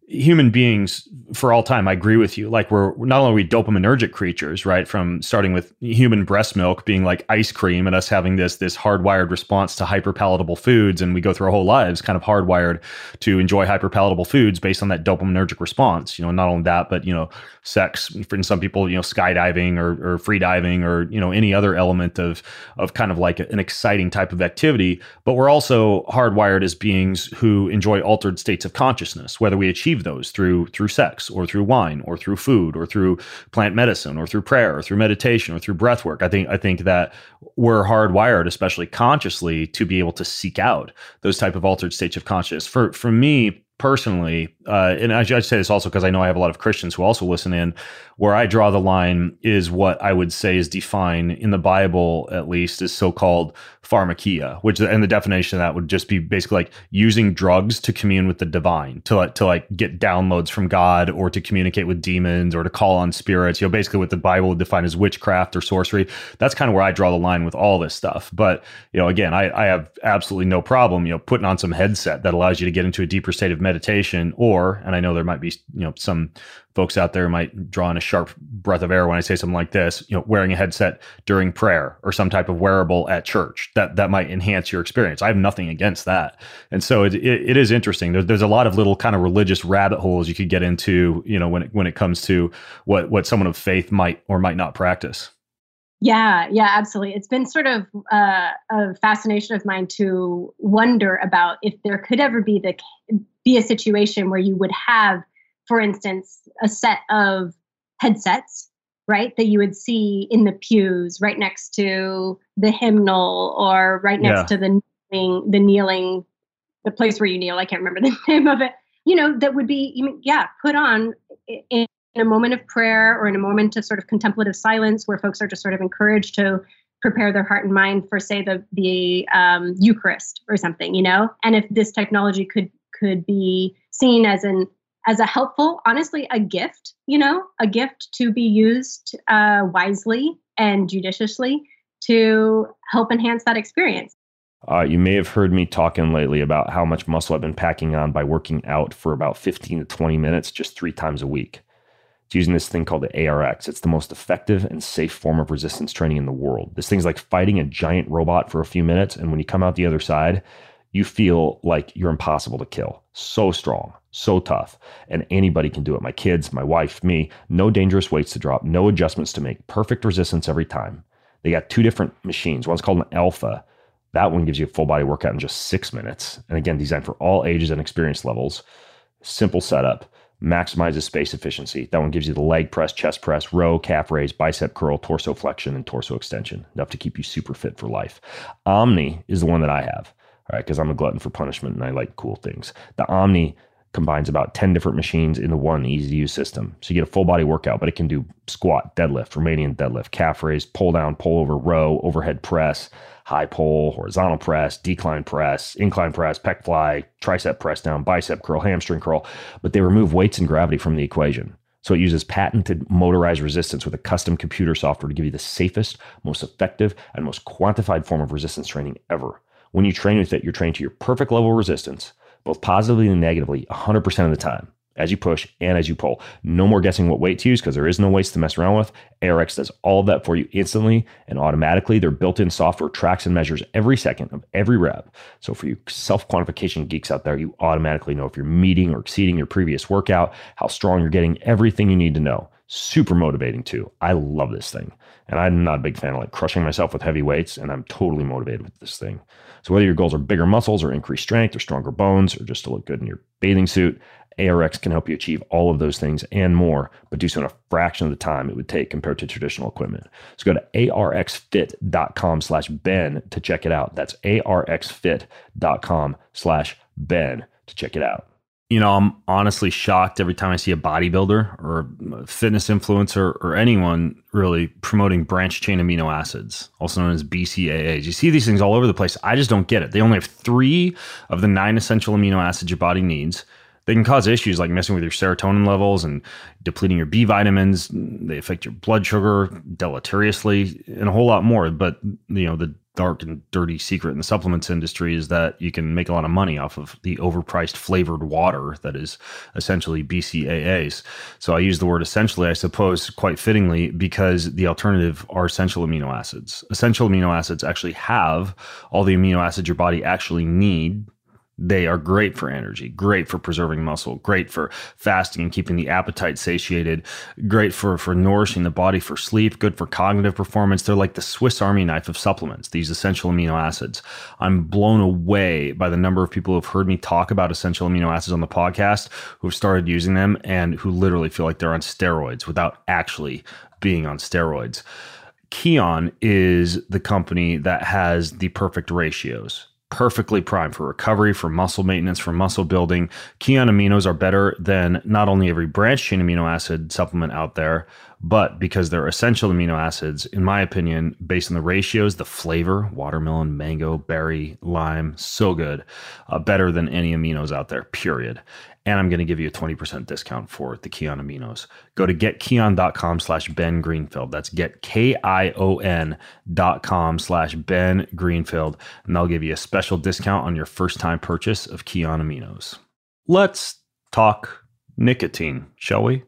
human beings for all time i agree with you. Like we're not only we dopaminergic creatures right from starting with human breast milk being like ice cream and us having this this hardwired response to hyperpalatable foods and we go through our whole lives kind of hardwired to enjoy hyperpalatable foods based on that dopaminergic response. You know not only that but you know sex for some people you know skydiving or, or free diving or you know any other element of of kind of like an exciting type of activity. But we're also hardwired as beings who enjoy altered states of consciousness whether we achieve achieve those through through sex or through wine or through food or through plant medicine or through prayer or through meditation or through breath work. I think I think that we're hardwired, especially consciously, to be able to seek out those type of altered states of consciousness. For for me, personally, uh, and I say this also because I know I have a lot of Christians who also listen in, where I draw the line is what I would say is defined in the Bible, at least, is so called pharmakeia, which, and the definition of that would just be basically like using drugs to commune with the divine, to like, to like get downloads from God or to communicate with demons or to call on spirits, you know, basically what the Bible would define as witchcraft or sorcery. That's kind of where I draw the line with all this stuff. But, you know, again, I, I have absolutely no problem, you know, putting on some headset that allows you to get into a deeper state of meditation, or, and I know there might be, you know, some folks out there might draw in a sharp breath of air when I say something like this, you know, wearing a headset during prayer or some type of wearable at church that that might enhance your experience. I have nothing against that. And so it, it, it is interesting. There's, there's a lot of little kind of religious rabbit holes you could get into, you know, when it, when it comes to what, what someone of faith might or might not practice. Yeah, yeah, absolutely. It's been sort of uh, a fascination of mine to wonder about if there could ever be the be a situation where you would have, for instance, a set of headsets, right, that you would see in the pews right next to the hymnal or right next yeah. to the kneeling, the kneeling, the place where you kneel. I can't remember the name of it. You know, that would be, yeah, put on in, a moment of prayer or in a moment of sort of contemplative silence where folks are just sort of encouraged to prepare their heart and mind for say the the um, eucharist or something you know and if this technology could could be seen as an as a helpful honestly a gift you know a gift to be used uh, wisely and judiciously to help enhance that experience uh, you may have heard me talking lately about how much muscle I've been packing on by working out for about 15 to 20 minutes just three times a week. It's using this thing called the ARX. It's the most effective and safe form of resistance training in the world. This thing's like fighting a giant robot for a few minutes. And when you come out the other side, you feel like you're impossible to kill. So strong, so tough. And anybody can do it. My kids, my wife, me. No dangerous weights to drop, no adjustments to make. Perfect resistance every time. They got two different machines. One's called an Alpha. That one gives you a full body workout in just six minutes. And again, designed for all ages and experience levels. Simple setup maximizes space efficiency. That one gives you the leg press, chest press, row, calf raise, bicep curl, torso flexion, and torso extension, enough to keep you super fit for life. Omni is the one that I have, right, because I'm a glutton for punishment and I like cool things. The Omni combines about 10 different machines into one easy to use system. So you get a full body workout, but it can do squat, deadlift, Romanian deadlift, calf raise, pull down, pull over, row, overhead press, high pull, horizontal press, decline press, incline press, pec fly, tricep press down, bicep curl, hamstring curl, but they remove weights and gravity from the equation. So it uses patented motorized resistance with a custom computer software to give you the safest, most effective, and most quantified form of resistance training ever. When you train with it, you're trained to your perfect level of resistance, both positively and negatively, 100% of the time as you push and as you pull. No more guessing what weight to use because there is no weights to mess around with. ARX does all of that for you instantly and automatically. Their built in software tracks and measures every second of every rep. So for you self quantification geeks out there, you automatically know if you're meeting or exceeding your previous workout, how strong you're getting, everything you need to know. Super motivating too. I love this thing. And I'm not a big fan of like crushing myself with heavy weights, and I'm totally motivated with this thing. So whether your goals are bigger muscles or increased strength or stronger bones or just to look good in your bathing suit, ARX can help you achieve all of those things and more, but do so in a fraction of the time it would take compared to traditional equipment. So go to arxfit.com slash Ben to check it out. That's arxfit.com slash Ben to check it out. You know, I'm honestly shocked every time I see a bodybuilder or a fitness influencer or anyone really promoting branched chain amino acids, also known as BCAAs. You see these things all over the place. I just don't get it. They only have three of the nine essential amino acids your body needs they can cause issues like messing with your serotonin levels and depleting your B vitamins. They affect your blood sugar deleteriously and a whole lot more. But you know, the dark and dirty secret in the supplements industry is that you can make a lot of money off of the overpriced flavored water that is essentially BCAAs. So I use the word essentially, I suppose, quite fittingly, because the alternative are essential amino acids. Essential amino acids actually have all the amino acids your body actually need they are great for energy, great for preserving muscle, great for fasting and keeping the appetite satiated, great for, for nourishing the body for sleep, good for cognitive performance. They're like the Swiss Army knife of supplements, these essential amino acids. I'm blown away by the number of people who have heard me talk about essential amino acids on the podcast who've started using them and who literally feel like they're on steroids without actually being on steroids. Kion is the company that has the perfect ratios perfectly primed for recovery, for muscle maintenance, for muscle building. Kion aminos are better than not only every branched chain amino acid supplement out there, but because they're essential amino acids, in my opinion, based on the ratios, the flavor, watermelon, mango, berry, lime, so good, uh, better than any aminos out there, period and I'm going to give you a 20% discount for the Kion aminos. Go to getkion.com slash Ben Greenfield. That's getkion dot com slash Ben Greenfield, and they'll give you a special discount on your first time purchase of Kion aminos. let's talk nicotine, shall we?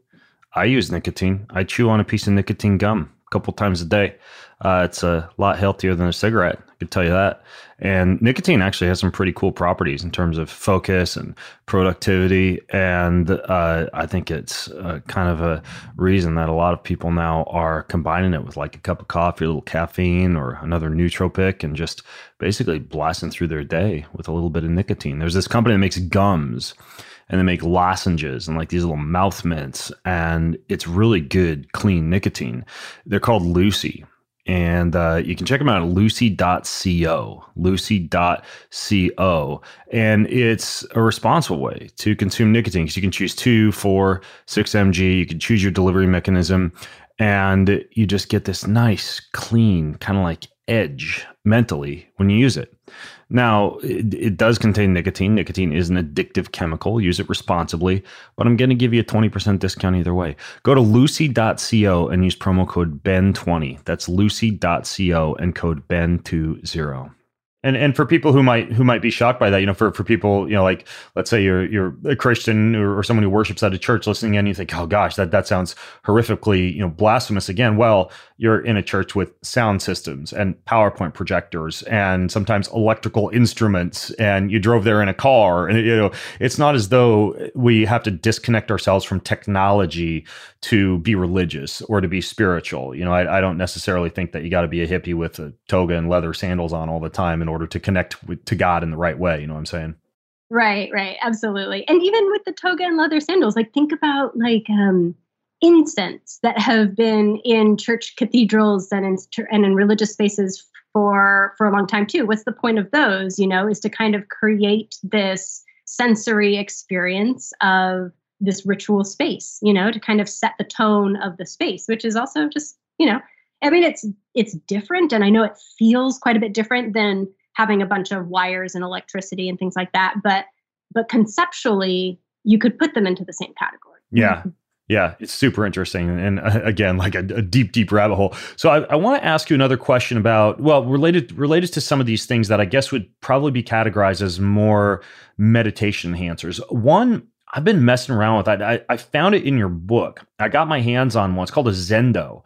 I use nicotine. I chew on a piece of nicotine gum a couple times a day. Uh, it's a lot healthier than a cigarette. Can tell you that. And nicotine actually has some pretty cool properties in terms of focus and productivity. And uh, I think it's uh, kind of a reason that a lot of people now are combining it with like a cup of coffee, a little caffeine, or another nootropic, and just basically blasting through their day with a little bit of nicotine. There's this company that makes gums and they make lozenges and like these little mouth mints and it's really good clean nicotine they're called lucy and uh, you can check them out at lucy.co lucy.co and it's a responsible way to consume nicotine because you can choose two four six mg you can choose your delivery mechanism and you just get this nice clean kind of like edge mentally when you use it now, it, it, does contain nicotine. Nicotine is an addictive chemical. Use it responsibly, but I'm going to give you a 20% discount either way. Go to lucy.co and use promo code BEN20. That's lucy.co and code BEN20 and and for people who might who might be shocked by that you know for for people you know like let's say you're you're a christian or, or, someone who worships at a church listening and you think oh gosh that that sounds horrifically you know blasphemous. Again well you're in a church with sound systems and powerpoint projectors and sometimes electrical instruments and you drove there in a car and you know it's not as though we have to disconnect ourselves from technology to be religious or to be spiritual. You know i, I don't necessarily think that you got to be a hippie with a toga and leather sandals on all the time and order to connect with, to God in the right way. You know what I'm saying? Right, right, absolutely. And even with the toga and leather sandals, like think about like um, incense that have been in church cathedrals and in and in religious spaces for for a long time too. What's the point of those? You know, is to kind of create this sensory experience of this ritual space. You know, to kind of set the tone of the space, which is also just you know I mean, it's it's different, and I know it feels quite a bit different than having a bunch of wires and electricity and things like that. But but conceptually, you could put them into the same category. Yeah. Yeah, it's super interesting, and uh, again, like a, a, deep, deep rabbit hole. So I, I want to ask you another question about, well, related related to some of these things that I guess would probably be categorized as more meditation enhancers. One, I've been messing around with. I, I found it in your book. I got my hands on one. It's called a Zendo,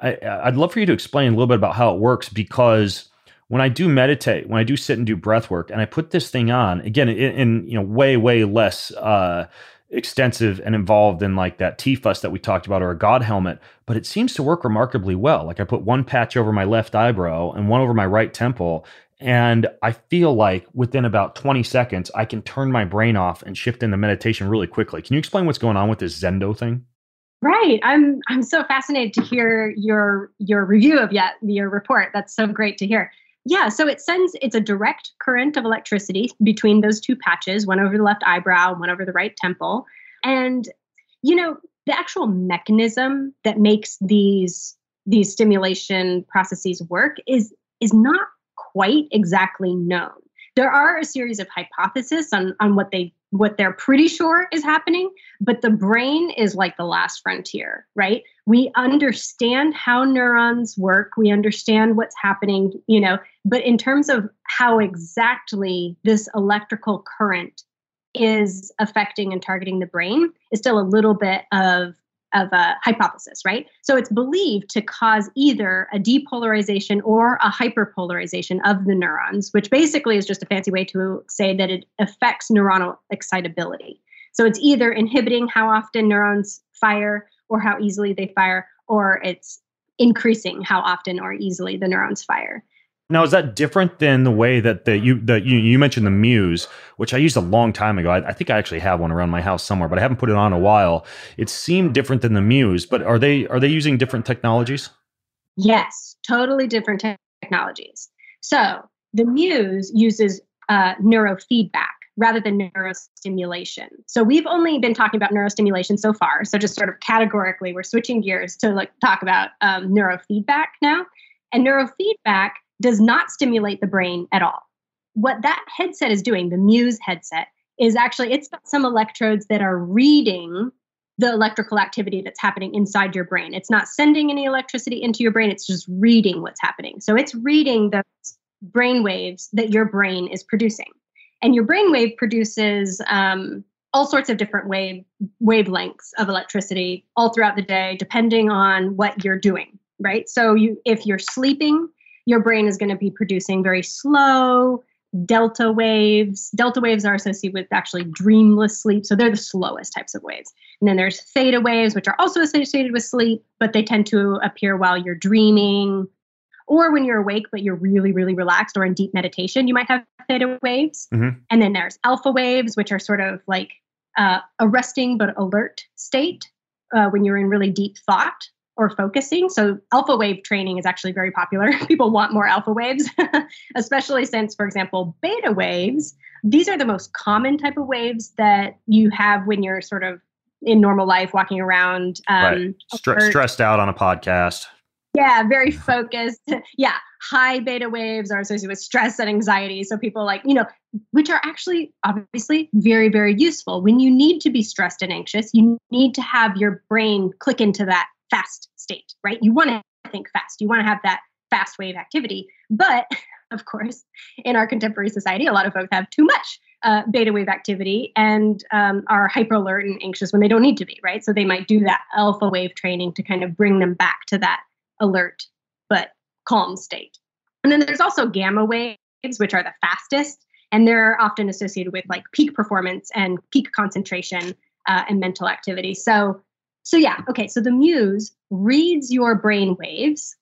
I, would love for you to explain a little bit about how it works because when I do meditate, when I do sit and do breath work, and I put this thing on again in, in you know way way less uh, extensive and involved in like that TFUS that we talked about or a God helmet, but it seems to work remarkably well. Like I put one patch over my left eyebrow and one over my right temple, and I feel like within about 20 seconds, I can turn my brain off and shift into meditation really quickly. Can you explain what's going on with this Zendo thing? Right. I'm I'm so fascinated to hear your your review of yet your report. That's so great to hear. Yeah, so it sends it's a direct current of electricity between those two patches, one over the left eyebrow, and one over the right temple. And you know, the actual mechanism that makes these these stimulation processes work is is not quite exactly known. There are a series of hypotheses on, on what they what they're pretty sure is happening, but the brain is like the last frontier, right? We understand how neurons work, we understand what's happening, you know, but in terms of how exactly this electrical current is affecting and targeting the brain is still a little bit of of a hypothesis, right? So it's believed to cause either a depolarization or a hyperpolarization of the neurons, which basically is just a fancy way to say that it affects neuronal excitability. So it's either inhibiting how often neurons fire or how easily they fire, or it's increasing how often or easily the neurons fire. Now, is that different than the way that the you you, you mentioned the Muse, which I used a long time ago? I, I, think I actually have one around my house somewhere, but I haven't put it on a while. It seemed different than the Muse, but are they are they using different technologies? Yes, totally different te- technologies. So the Muse uses uh, neurofeedback rather than neurostimulation. So we've only been talking about neurostimulation so far. So just sort of categorically, we're switching gears to like talk about um, neurofeedback now. And neurofeedback does not stimulate the brain at all. What that headset is doing, the Muse headset, is actually it's got some electrodes that are reading the electrical activity that's happening inside your brain. It's not sending any electricity into your brain, it's just reading what's happening. So it's reading the brain waves that your brain is producing. And your brain wave produces um, all sorts of different wave wavelengths of electricity all throughout the day, depending on what you're doing. Right. So you, if you're sleeping, your brain is going to be producing very slow delta waves. Delta waves are associated with actually dreamless sleep. So they're the slowest types of waves. And then there's theta waves, which are also associated with sleep, but they tend to appear while you're dreaming or when you're awake, but you're really, really relaxed or in deep meditation. You might have theta waves. Mm-hmm. And then there's alpha waves, which are sort of like uh, a resting but alert state uh, when you're in really deep thought or focusing. So alpha wave training is actually very popular. People want more alpha waves, especially since, for example, beta waves, these are the most common type of waves that you have when you're sort of in normal life walking around. Um, right. Stre- stressed out on a podcast. Yeah, very focused. yeah, high beta waves are associated with stress and anxiety. So people like, you know, which are actually obviously very, very useful. When you need to be stressed and anxious, you need to have your brain click into that fast state, right? You want to think fast. You want to have that fast wave activity. But of course, in our contemporary society, a lot of folks have too much uh, beta wave activity and um, are hyper alert and anxious when they don't need to be, right? So they might do that alpha wave training to kind of bring them back to that alert but calm state. And then there's also gamma waves, which are the fastest, and they're often associated with like peak performance and peak concentration uh, and mental activity. So so yeah, okay. So the Muse reads your brain waves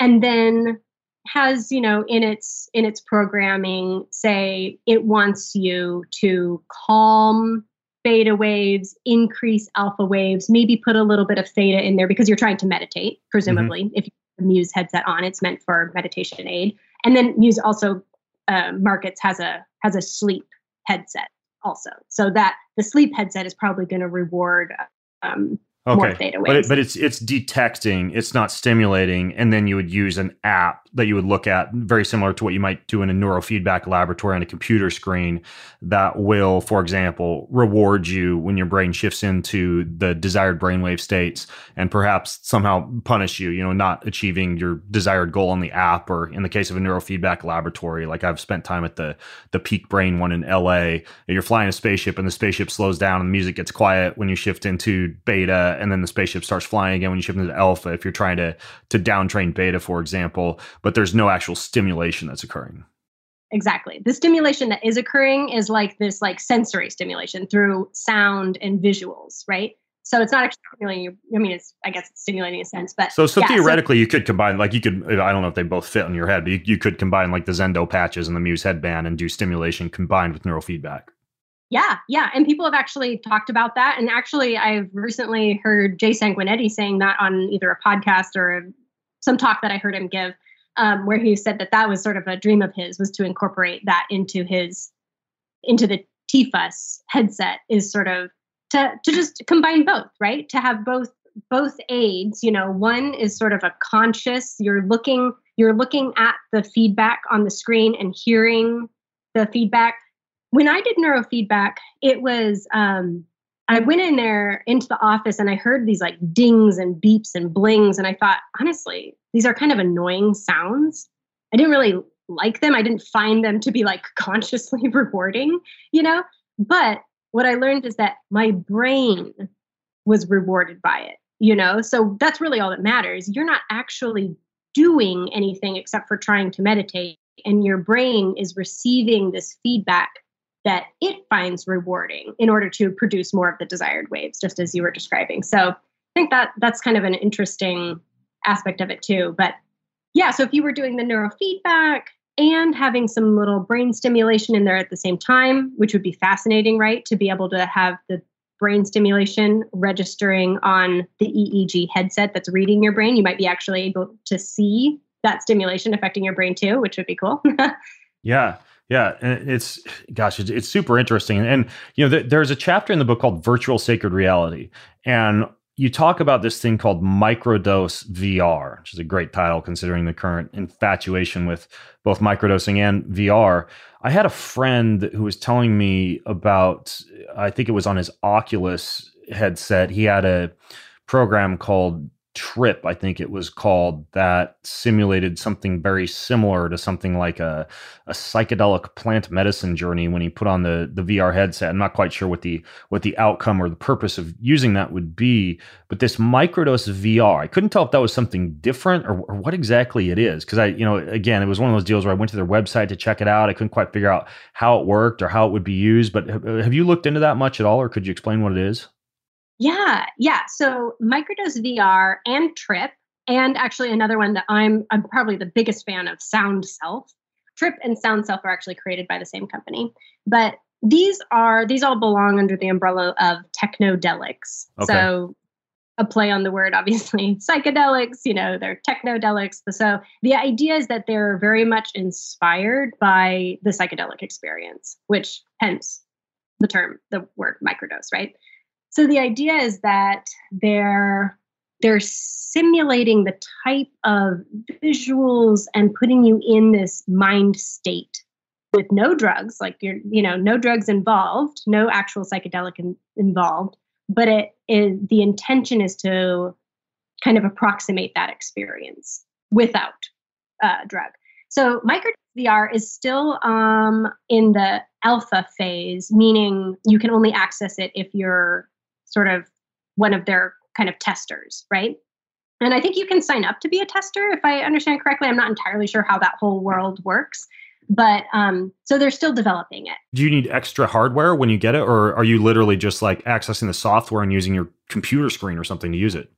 and then has, you know, in its in its programming, say it wants you to calm beta waves, increase alpha waves, maybe put a little bit of theta in there because you're trying to meditate, presumably. Mm-hmm. If you have the Muse headset on, it's meant for meditation aid. And then Muse also uh, markets has a has a sleep headset also, so that the sleep headset is probably going to reward um, okay. But, it, but it's it's detecting, it's not stimulating, and then you would use an app that you would look at, very similar to what you might do in a neurofeedback laboratory on a computer screen, that will, for example, reward you when your brain shifts into the desired brainwave states, and perhaps somehow punish you, you know, not achieving your desired goal on the app, or in the case of a neurofeedback laboratory, like I've spent time at the the Peak Brain one in L.A. You're flying a spaceship, and the spaceship slows down, and the music gets quiet when you shift into beta and then the spaceship starts flying again when you shift into alpha if you're trying to to downtrain beta for example but there's no actual stimulation that's occurring exactly the stimulation that is occurring is like this like sensory stimulation through sound and visuals right so it's not actually stimulating i mean it's i guess it's stimulating a sense but so so yeah, theoretically so, you could combine like you could i don't know if they both fit on your head but you, you could combine like the zendo patches and the muse headband and do stimulation combined with neurofeedback yeah, yeah. And people have actually talked about that. And actually, I've recently heard Jay Sanguinetti saying that on either a podcast or some talk that I heard him give, um, where he said that that was sort of a dream of his was to incorporate that into his into the TFUS headset is sort of to to just combine both, right? To have both both aids. You know, one is sort of a conscious. You're looking you're looking at the feedback on the screen and hearing the feedback when I did neurofeedback, it was um, I went in there into the office and I heard these like dings and beeps and blings, and I thought, honestly, these are kind of annoying sounds. I didn't really like them. I didn't find them to be like consciously rewarding, you know. But what I learned is that my brain was rewarded by it, you know. So that's really all that matters. You're not actually doing anything except for trying to meditate, and your brain is receiving this feedback that it finds rewarding in order to produce more of the desired waves, just as you were describing. So I think that that's kind of an interesting aspect of it too. But yeah, so if you were doing the neurofeedback and having some little brain stimulation in there at the same time, which would be fascinating, right? To be able to have the brain stimulation registering on the EEG headset that's reading your brain, you might be actually able to see that stimulation affecting your brain too, which would be cool. yeah. Yeah, it's gosh, it's, it's super interesting, and, you know, th- there's a chapter in the book called "Virtual Sacred Reality," and you talk about this thing called microdose VR, which is a great title considering the current infatuation with both microdosing and VR. I had a friend who was telling me about, I think it was on his Oculus headset. He had a program called trip i think it was called that simulated something very similar to something like a, a psychedelic plant medicine journey when he put on the the vr headset. I'm not quite sure what the what the outcome or the purpose of using that would be but this microdose vr i couldn't tell if that was something different or, or what exactly it is because i you know again it was one of those deals where i went to their website to check it out. I couldn't quite figure out how it worked or how it would be used but have you looked into that much at all or could you explain what it is yeah, yeah. So microdose VR and Trip, and actually another one that I'm I'm probably the biggest fan of, Sound Self. Trip and Sound Self are actually created by the same company, but these are these all belong under the umbrella of technodelics. Okay. So a play on the word, obviously, psychedelics. You know, they're technodelics. So the idea is that they're very much inspired by the psychedelic experience, which hence the term, the word microdose, right? So the idea is that they're they're simulating the type of visuals and putting you in this mind state with no drugs like you're you know no drugs involved no actual psychedelic in, involved but it is the intention is to kind of approximate that experience without uh, drug. So micro VR is still um, in the alpha phase, meaning you can only access it if you're sort of one of their kind of testers, right? And I think you can sign up to be a tester if I understand correctly. I'm not entirely sure how that whole world works, but um, so they're still developing it. Do you need extra hardware when you get it, or are you literally just like accessing the software and using your computer screen or something to use it?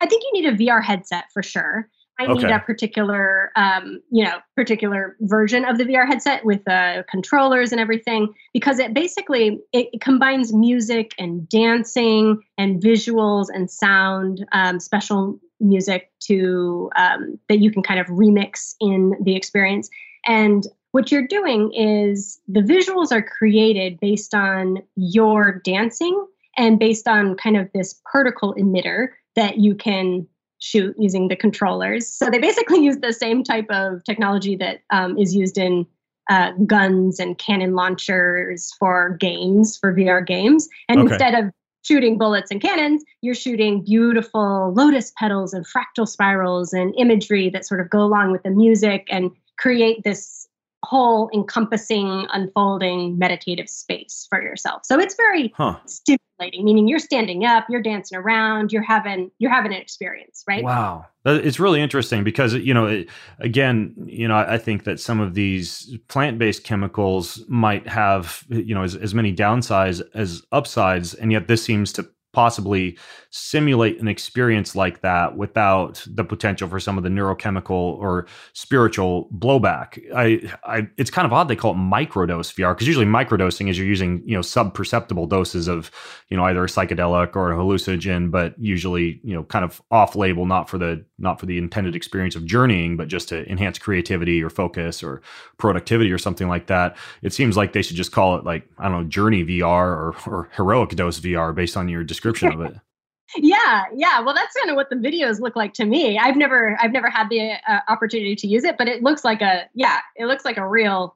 I think you need a VR headset for sure. I okay. need a particular, um, you know, particular version of the VR headset with the uh, controllers and everything because it basically it, it combines music and dancing and visuals and sound, um, special music to um, that you can kind of remix in the experience. And what you're doing is the visuals are created based on your dancing and based on kind of this particle emitter that you can shoot using the controllers. So they basically use the same type of technology that um, is used in uh, guns and cannon launchers for games, for VR games. And okay. instead of shooting bullets and cannons, you're shooting beautiful lotus petals and fractal spirals and imagery that sort of go along with the music and create this whole encompassing, unfolding meditative space for yourself. So it's very huh. stimulating, meaning you're standing up, you're dancing around, you're having you're having an experience, right? Wow. It's really interesting because you know, it, again, you know, I think that some of these plant-based chemicals might have, you know, as, as many downsides as upsides, and yet this seems to possibly simulate an experience like that without the potential for some of the neurochemical or spiritual blowback. I, I it's kind of odd they call it microdose VR because usually microdosing is you're using you know sub-perceptible doses of you know either a psychedelic or a hallucinogen, but usually you know kind of off-label, not for the not for the intended experience of journeying, but just to enhance creativity or focus or productivity or something like that. It seems like they should just call it like I don't know Journey VR or or Heroic Dose VR based on your description of it. yeah yeah well that's kind of what the videos look like to me i've never i've never had the uh, opportunity to use it but it looks like a yeah it looks like a real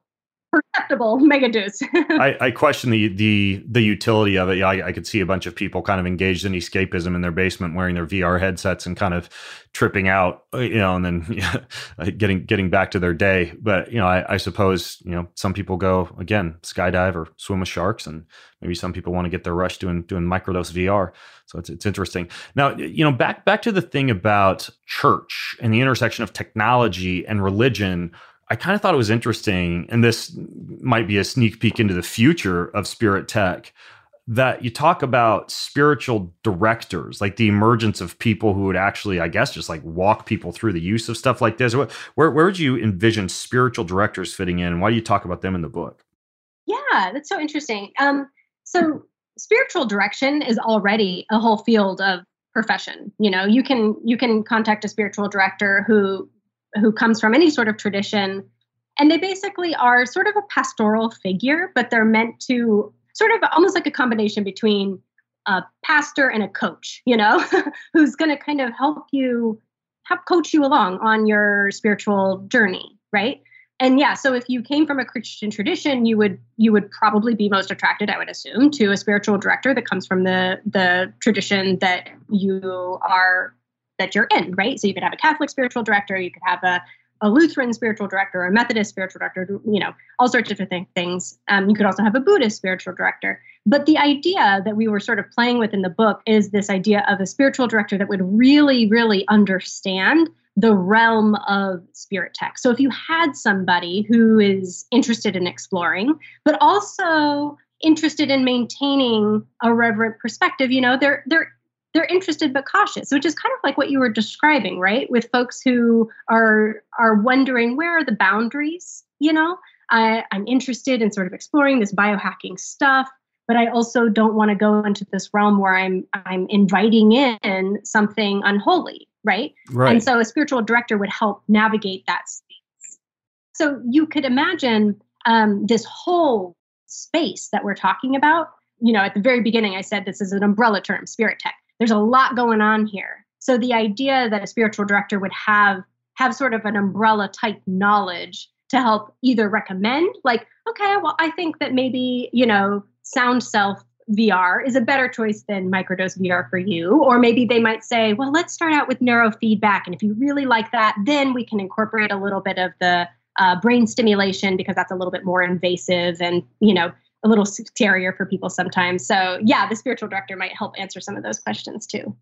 perceptible mega dose. I, I, question the the the utility of it. Yeah, I, I, could see a bunch of people kind of engaged in escapism in their basement, wearing their VR headsets and kind of tripping out, uh, you know, and then yeah, getting getting back to their day. But you know, I, I, suppose you know some people go again skydive or swim with sharks, and maybe some people want to get their rush doing doing microdose VR. So it's it's interesting. Now, you know, back back to the thing about church and the intersection of technology and religion I kind of thought it was interesting, and this might be a sneak peek into the future of spirit tech, that you talk about spiritual directors, like the emergence of people who would actually, I guess, just like walk people through the use of stuff like this. Where, where would you envision spiritual directors fitting in? Why do you talk about them in the book? Yeah, that's so interesting. Um, so spiritual direction is already a whole field of profession. You know, you can you can contact a spiritual director who who comes from any sort of tradition. And they basically are sort of a pastoral figure, but they're meant to sort of almost like a combination between a pastor and a coach, you know, who's going to kind of help you, help coach you along on your spiritual journey, right? and yeah so if you came from a christian tradition you would you would probably be most attracted i would assume to a spiritual director that comes from the the tradition that you are that you're in, right? So you could have a Catholic spiritual director, you could have a a Lutheran spiritual director, a Methodist spiritual director, you know, all sorts of different things. Um, you could also have a Buddhist spiritual director. But the idea that we were sort of playing with in the book is this idea of a spiritual director that would really, really understand the realm of spirit tech. So if you had somebody who is interested in exploring, but also interested in maintaining a reverent perspective, you know, they're they're they're interested but cautious, which is kind of like what you were describing, right? With folks who are are wondering where are the boundaries, you know? I, I'm interested in sort of exploring this biohacking stuff, but I also don't want to go into this realm where I'm I'm inviting in something unholy, right? Right. And so a spiritual director would help navigate that space. So you could imagine um, this whole space that we're talking about. You know, at the very beginning, I said this is an umbrella term, spirit tech. There's a lot going on here. So the idea that a spiritual director would have have sort of an umbrella type knowledge to help either recommend, like, okay, well, I think that maybe, you know, Sound Self VR is a better choice than microdose VR for you. Or maybe they might say, well, let's start out with neurofeedback. And if you really like that, then we can incorporate a little bit of the uh, brain stimulation because that's a little bit more invasive and, you know, a little scarier for people sometimes. So, yeah, the spiritual director might help answer some of those questions too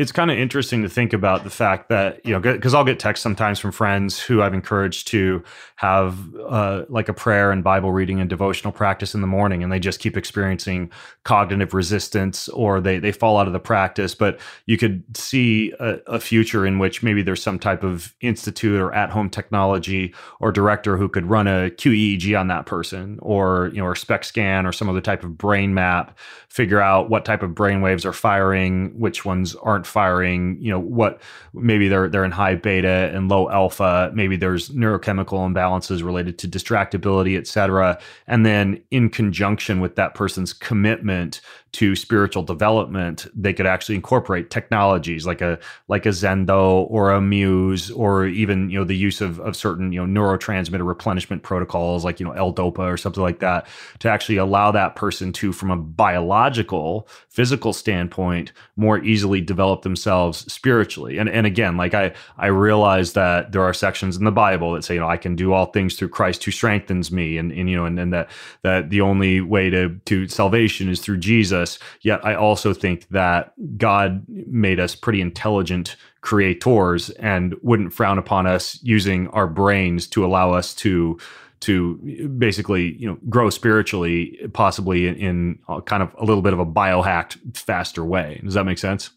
it's kind of interesting to think about the fact that you know because i'll get texts sometimes from friends who i've encouraged to have uh, like a prayer and bible reading and devotional practice in the morning and they just keep experiencing cognitive resistance or they they fall out of the practice. But you could see a, a future in which maybe there's some type of institute or at-home technology or director who could run a qeeg on that person or you know or SPECT scan or some other type of brain map figure out what type of brain waves are firing which ones aren't firing you know what maybe they're they're in high beta and low alpha maybe there's neurochemical imbalances related to distractibility et cetera. And then in conjunction with that person's commitment to spiritual development, they could actually incorporate technologies like a like a Zendo or a Muse or even you know the use of, of certain you know neurotransmitter replenishment protocols like you know L-DOPA or something like that to actually allow that person to, from a biological physical standpoint, more easily develop themselves spiritually. And and again, like I I realize that there are sections in the Bible that say you know I can do all things through Christ who strengthens me, and, and you know and, and that that the only way to to salvation is through Jesus us. Yet I also think that God made us pretty intelligent creators and wouldn't frown upon us using our brains to allow us to to basically you know grow spiritually possibly in, in kind of a little bit of a biohacked faster way does that make sense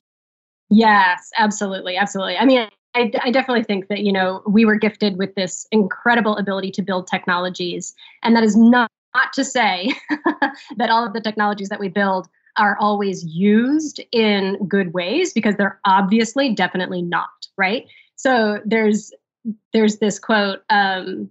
yes absolutely absolutely i mean I, I, definitely think that you know we were gifted with this incredible ability to build technologies and that is not not to say that all of the technologies that we build are always used in good ways because they're obviously definitely not right? So there's there's this quote um,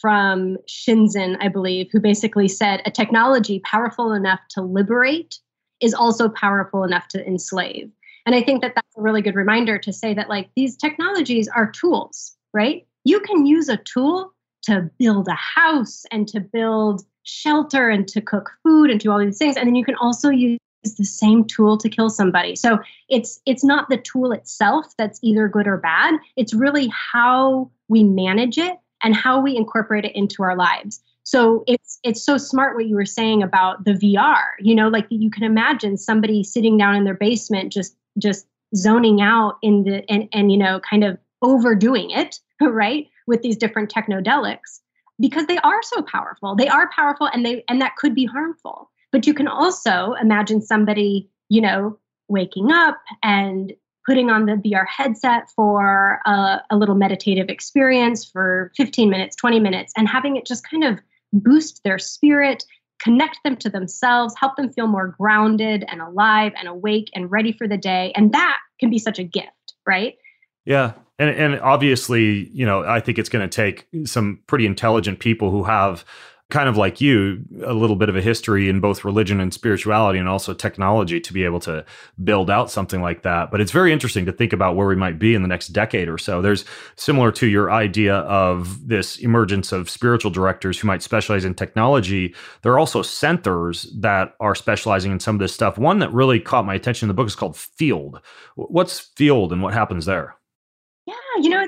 from shinzen i believe who basically said a technology powerful enough to liberate is also powerful enough to enslave. And i think that that's a really good reminder to say that like these technologies are tools right? You can use a tool to build a house and to build shelter and to cook food and do all these things. And then you can also use the same tool to kill somebody. So it's it's not the tool itself that's either good or bad. It's really how we manage it and how we incorporate it into our lives. So it's it's so smart what you were saying about the VR. You know, like you can imagine somebody sitting down in their basement just just zoning out in the and and you know kind of overdoing it, right? With these different technodelics because they are so powerful. They are powerful and they and that could be harmful. But you can also imagine somebody, you know, waking up and putting on the VR headset for a, a, little meditative experience for 15 minutes, 20 minutes, and having it just kind of boost their spirit, connect them to themselves, help them feel more grounded and alive and awake and ready for the day. And that can be such a gift, right? Yeah. And, and obviously, you know, I think it's going to take some pretty intelligent people who have kind of like you, a little bit of a history in both religion and spirituality and also technology to be able to build out something like that. But it's very interesting to think about where we might be in the next decade or so. There's similar to your idea of this emergence of spiritual directors who might specialize in technology. There are also centers that are specializing in some of this stuff. One that really caught my attention in the book is called Field. What's Field and what happens there?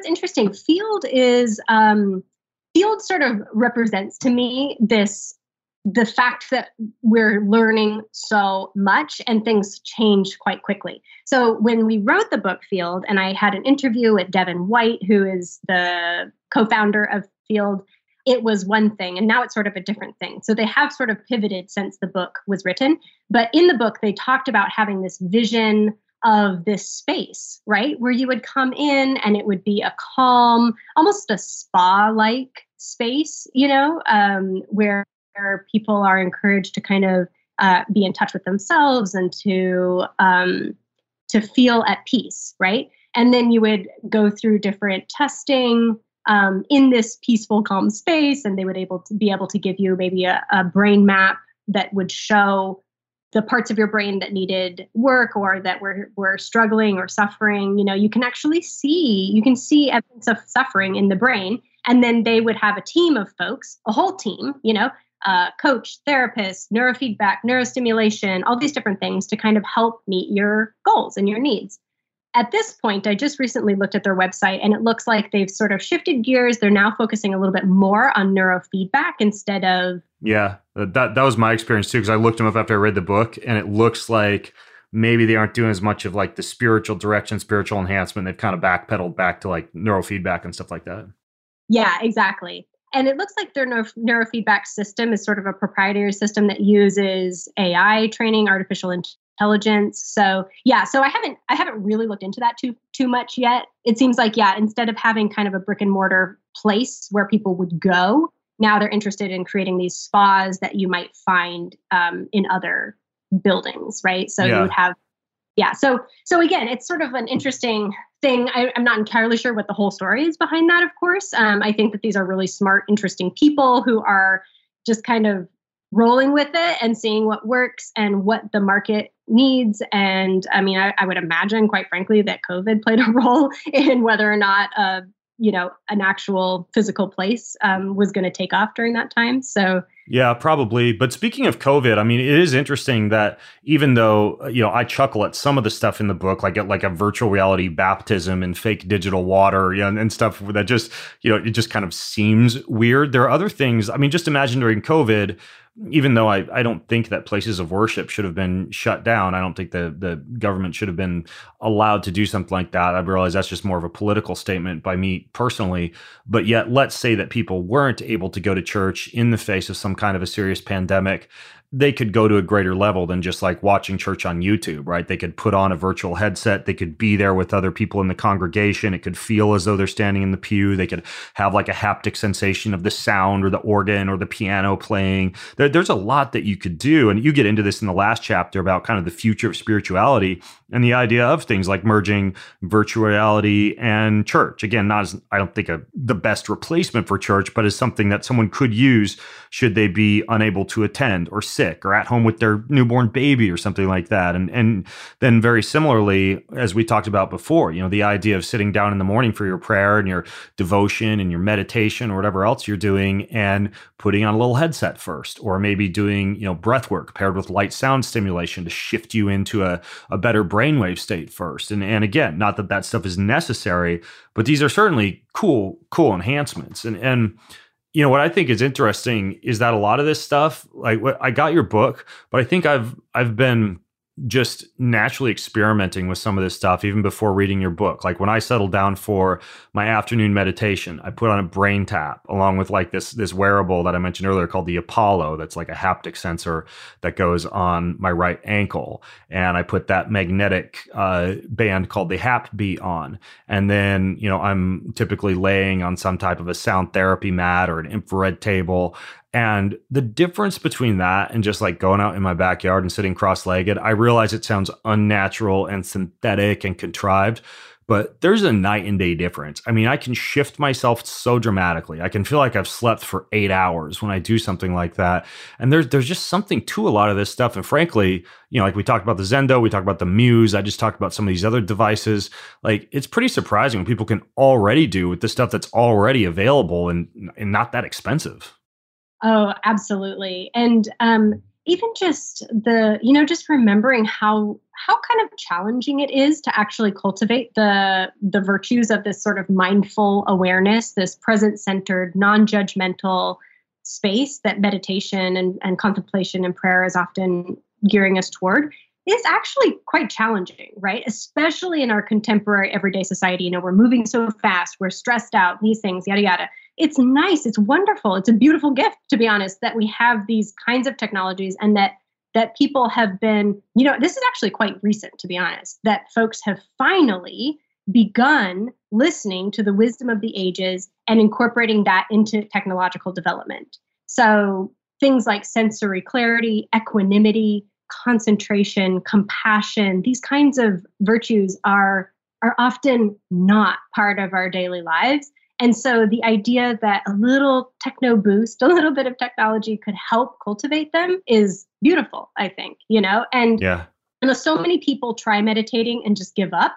Interesting. Field is um, field sort of represents to me this the fact that we're learning so much and things change quite quickly. So when we wrote the book Field, and I had an interview with Devin White, who is the co-founder of Field, it was one thing, and now it's sort of a different thing. So they have sort of pivoted since the book was written. But in the book, they talked about having this vision of this space, right? Where you would come in and it would be a calm, almost a spa like space, you know, um, where, where people are encouraged to kind of uh, be in touch with themselves and to um, to feel at peace, right? And then you would go through different testing um, in this peaceful, calm space, and they would able to be able to give you maybe a, a brain map that would show the parts of your brain that needed work or that were, were struggling or suffering you know you can actually see you can see evidence of suffering in the brain. And then they would have a team of folks a whole team you know uh, coach therapist neurofeedback neurostimulation all these different things to kind of help meet your goals and your needs at this point, I just recently looked at their website and it looks like they've sort of shifted gears. They're now focusing a little bit more on neurofeedback instead of. Yeah, that, that was my experience too, because I looked them up after I read the book and it looks like maybe they aren't doing as much of like the spiritual direction, spiritual enhancement. They've kind of backpedaled back to like neurofeedback and stuff like that. Yeah, exactly. And it looks like their neuro- neurofeedback system is sort of a proprietary system that uses AI training, artificial intelligence. So yeah, so I haven't I haven't really looked into that too too much yet. It seems like yeah, instead of having kind of a brick and mortar place where people would go, now they're interested in creating these spas that you might find um, in other buildings, right? So yeah. you would have yeah. So so again, it's sort of an interesting thing. I, am not entirely sure what the whole story is behind that. Of course, um, I think that these are really smart, interesting people who are just kind of rolling with it and seeing what works and what the market needs. And I mean, I, I, would imagine, quite frankly, that COVID played a role in whether or not, uh, you know, an actual physical place um, was going to take off during that time. So, yeah, probably. But speaking of COVID, I mean, it is interesting that even though uh, you know I chuckle at some of the stuff in the book, like at like a virtual reality baptism and fake digital water, you know, and, and stuff that just you know it just kind of seems weird. There are other things. I mean, just imagine during COVID even though I, I don't think that places of worship should have been shut down, I don't think the, the government should have been allowed to do something like that. I realize that's just more of a political statement by me personally. But yet, let's say that people weren't able to go to church in the face of some kind of a serious pandemic they could go to a greater level than just like watching church on YouTube, right? They could put on a virtual headset. They could be there with other people in the congregation. It could feel as though they're standing in the pew. They could have like a haptic sensation of the sound or the organ or the piano playing. There, there's a lot that you could do. And you get into this in the last chapter about kind of the future of spirituality and the idea of things like merging virtual reality and church. Again, not as, I don't think, a, the best replacement for church, but as something that someone could use should they be unable to attend or sit sick or at home with their newborn baby or something like that. And and then very similarly, as we talked about before, you know, the idea of sitting down in the morning for your prayer and your devotion and your meditation or whatever else you're doing and putting on a little headset first, or maybe doing, you know, breath work paired with light sound stimulation to shift you into a, a better brainwave state first. And and again, not that that stuff is necessary, but these are certainly cool, cool enhancements. And and you know what I think is interesting is that a lot of this stuff, like I got your book, but I think I've I've been just naturally experimenting with some of this stuff even before reading your book. Like when I settled down for my afternoon meditation, I put on a BrainTap along with like this this wearable that I mentioned earlier called the Apollo that's like a haptic sensor that goes on my right ankle. And I put that magnetic uh, band called the Hap Hapbee on. And then, you know, I'm typically laying on some type of a sound therapy mat or an infrared table and the difference between that and just like going out in my backyard and sitting cross legged, I realize it sounds unnatural and synthetic and contrived. but there's a night and day difference. I mean, I can shift myself so dramatically. I can feel like I've slept for eight hours when I do something like that. And there's there's just something to a lot of this stuff. And frankly, you know, like we talked about the Zendo, we talked about the Muse, I just talked about some of these other devices. Like it's pretty surprising what people can already do with the stuff that's already available and, and not that expensive. Oh, absolutely. And um even just the you know just remembering how how kind of challenging it is to actually cultivate the the virtues of this sort of mindful awareness this present centered non-judgmental space that meditation and, and contemplation and prayer is often gearing us toward is actually quite challenging right especially in our contemporary everyday society you know we're moving so fast we're stressed out these things yada yada it's nice it's wonderful it's a beautiful gift to be honest that we have these kinds of technologies and that that people have been you know this is actually quite recent to be honest that folks have finally begun listening to the wisdom of the ages and incorporating that into technological development. So things like sensory clarity equanimity concentration compassion these kinds of virtues are are often not part of our daily lives and so the idea that a little techno boost, a little bit of technology could help cultivate them is beautiful, I think, you know? And yeah. And so many people try meditating and just give up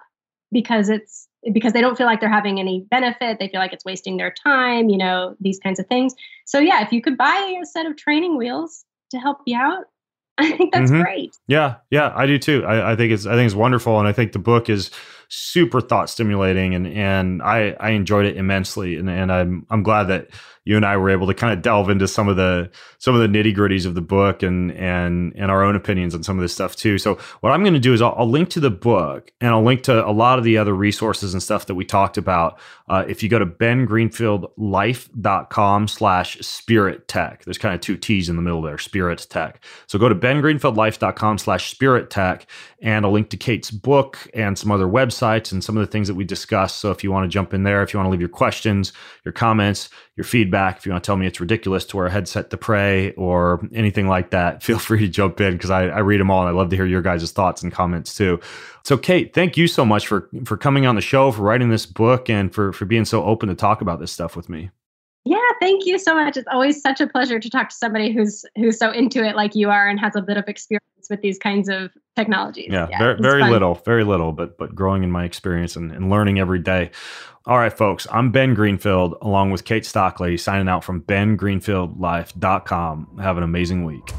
because it's because they don't feel like they're having any benefit. They feel like it's wasting their time, you know, these kinds of things. So yeah, if you could buy a set of training wheels to help you out, I think that's mm-hmm. great. Yeah, yeah, I do too. I, I, think it's I think it's wonderful, and I think the book is super thought stimulating, and and I I enjoyed it immensely, and and I'm I'm glad that you and I were able to kind of delve into some of the some of the nitty gritties of the book and and and our own opinions on some of this stuff too. So what I'm going to do is I'll, I'll, link to the book and I'll link to a lot of the other resources and stuff that we talked about. Uh, if you go to bengreenfieldlife.com slash spirit tech, there's kind of two T's in the middle there, spirit tech. So go to bengreenfieldlife.com slash spirit tech and I'll link to Kate's book and some other websites and some of the things that we discussed. So if you want to jump in there, if you want to leave your questions, your comments, your feedback. If you want to tell me it's ridiculous to wear a headset to pray or anything like that, feel free to jump in because I, I, read them all and I love to hear your guys' thoughts and comments too. So, Kate, thank you so much for for coming on the show, for writing this book, and for for being so open to talk about this stuff with me. Yeah, thank you so much. It's always such a pleasure to talk to somebody who's who's so into it like you are and has a bit of experience with these kinds of technologies. Yeah, yeah very, very little, very little, but but growing in my experience and, and learning every day. All right, folks, I'm Ben Greenfield along with Kate Stockly signing out from bengreenfieldlife.com. Have an amazing week.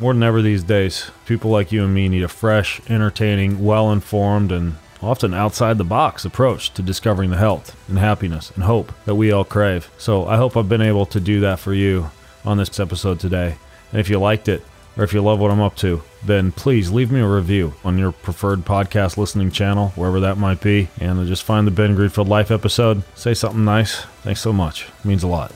More than ever these days, people like you and me need a fresh, entertaining, well informed, and often outside the box approach to discovering the health and happiness and hope that we all crave. So I hope I've been able to do that for you on this episode today. And if you liked it, or if you love what I'm up to, then please leave me a review on your preferred podcast listening channel, wherever that might be, and just find the Ben Greenfield Life episode. Say something nice. Thanks so much. It means a lot.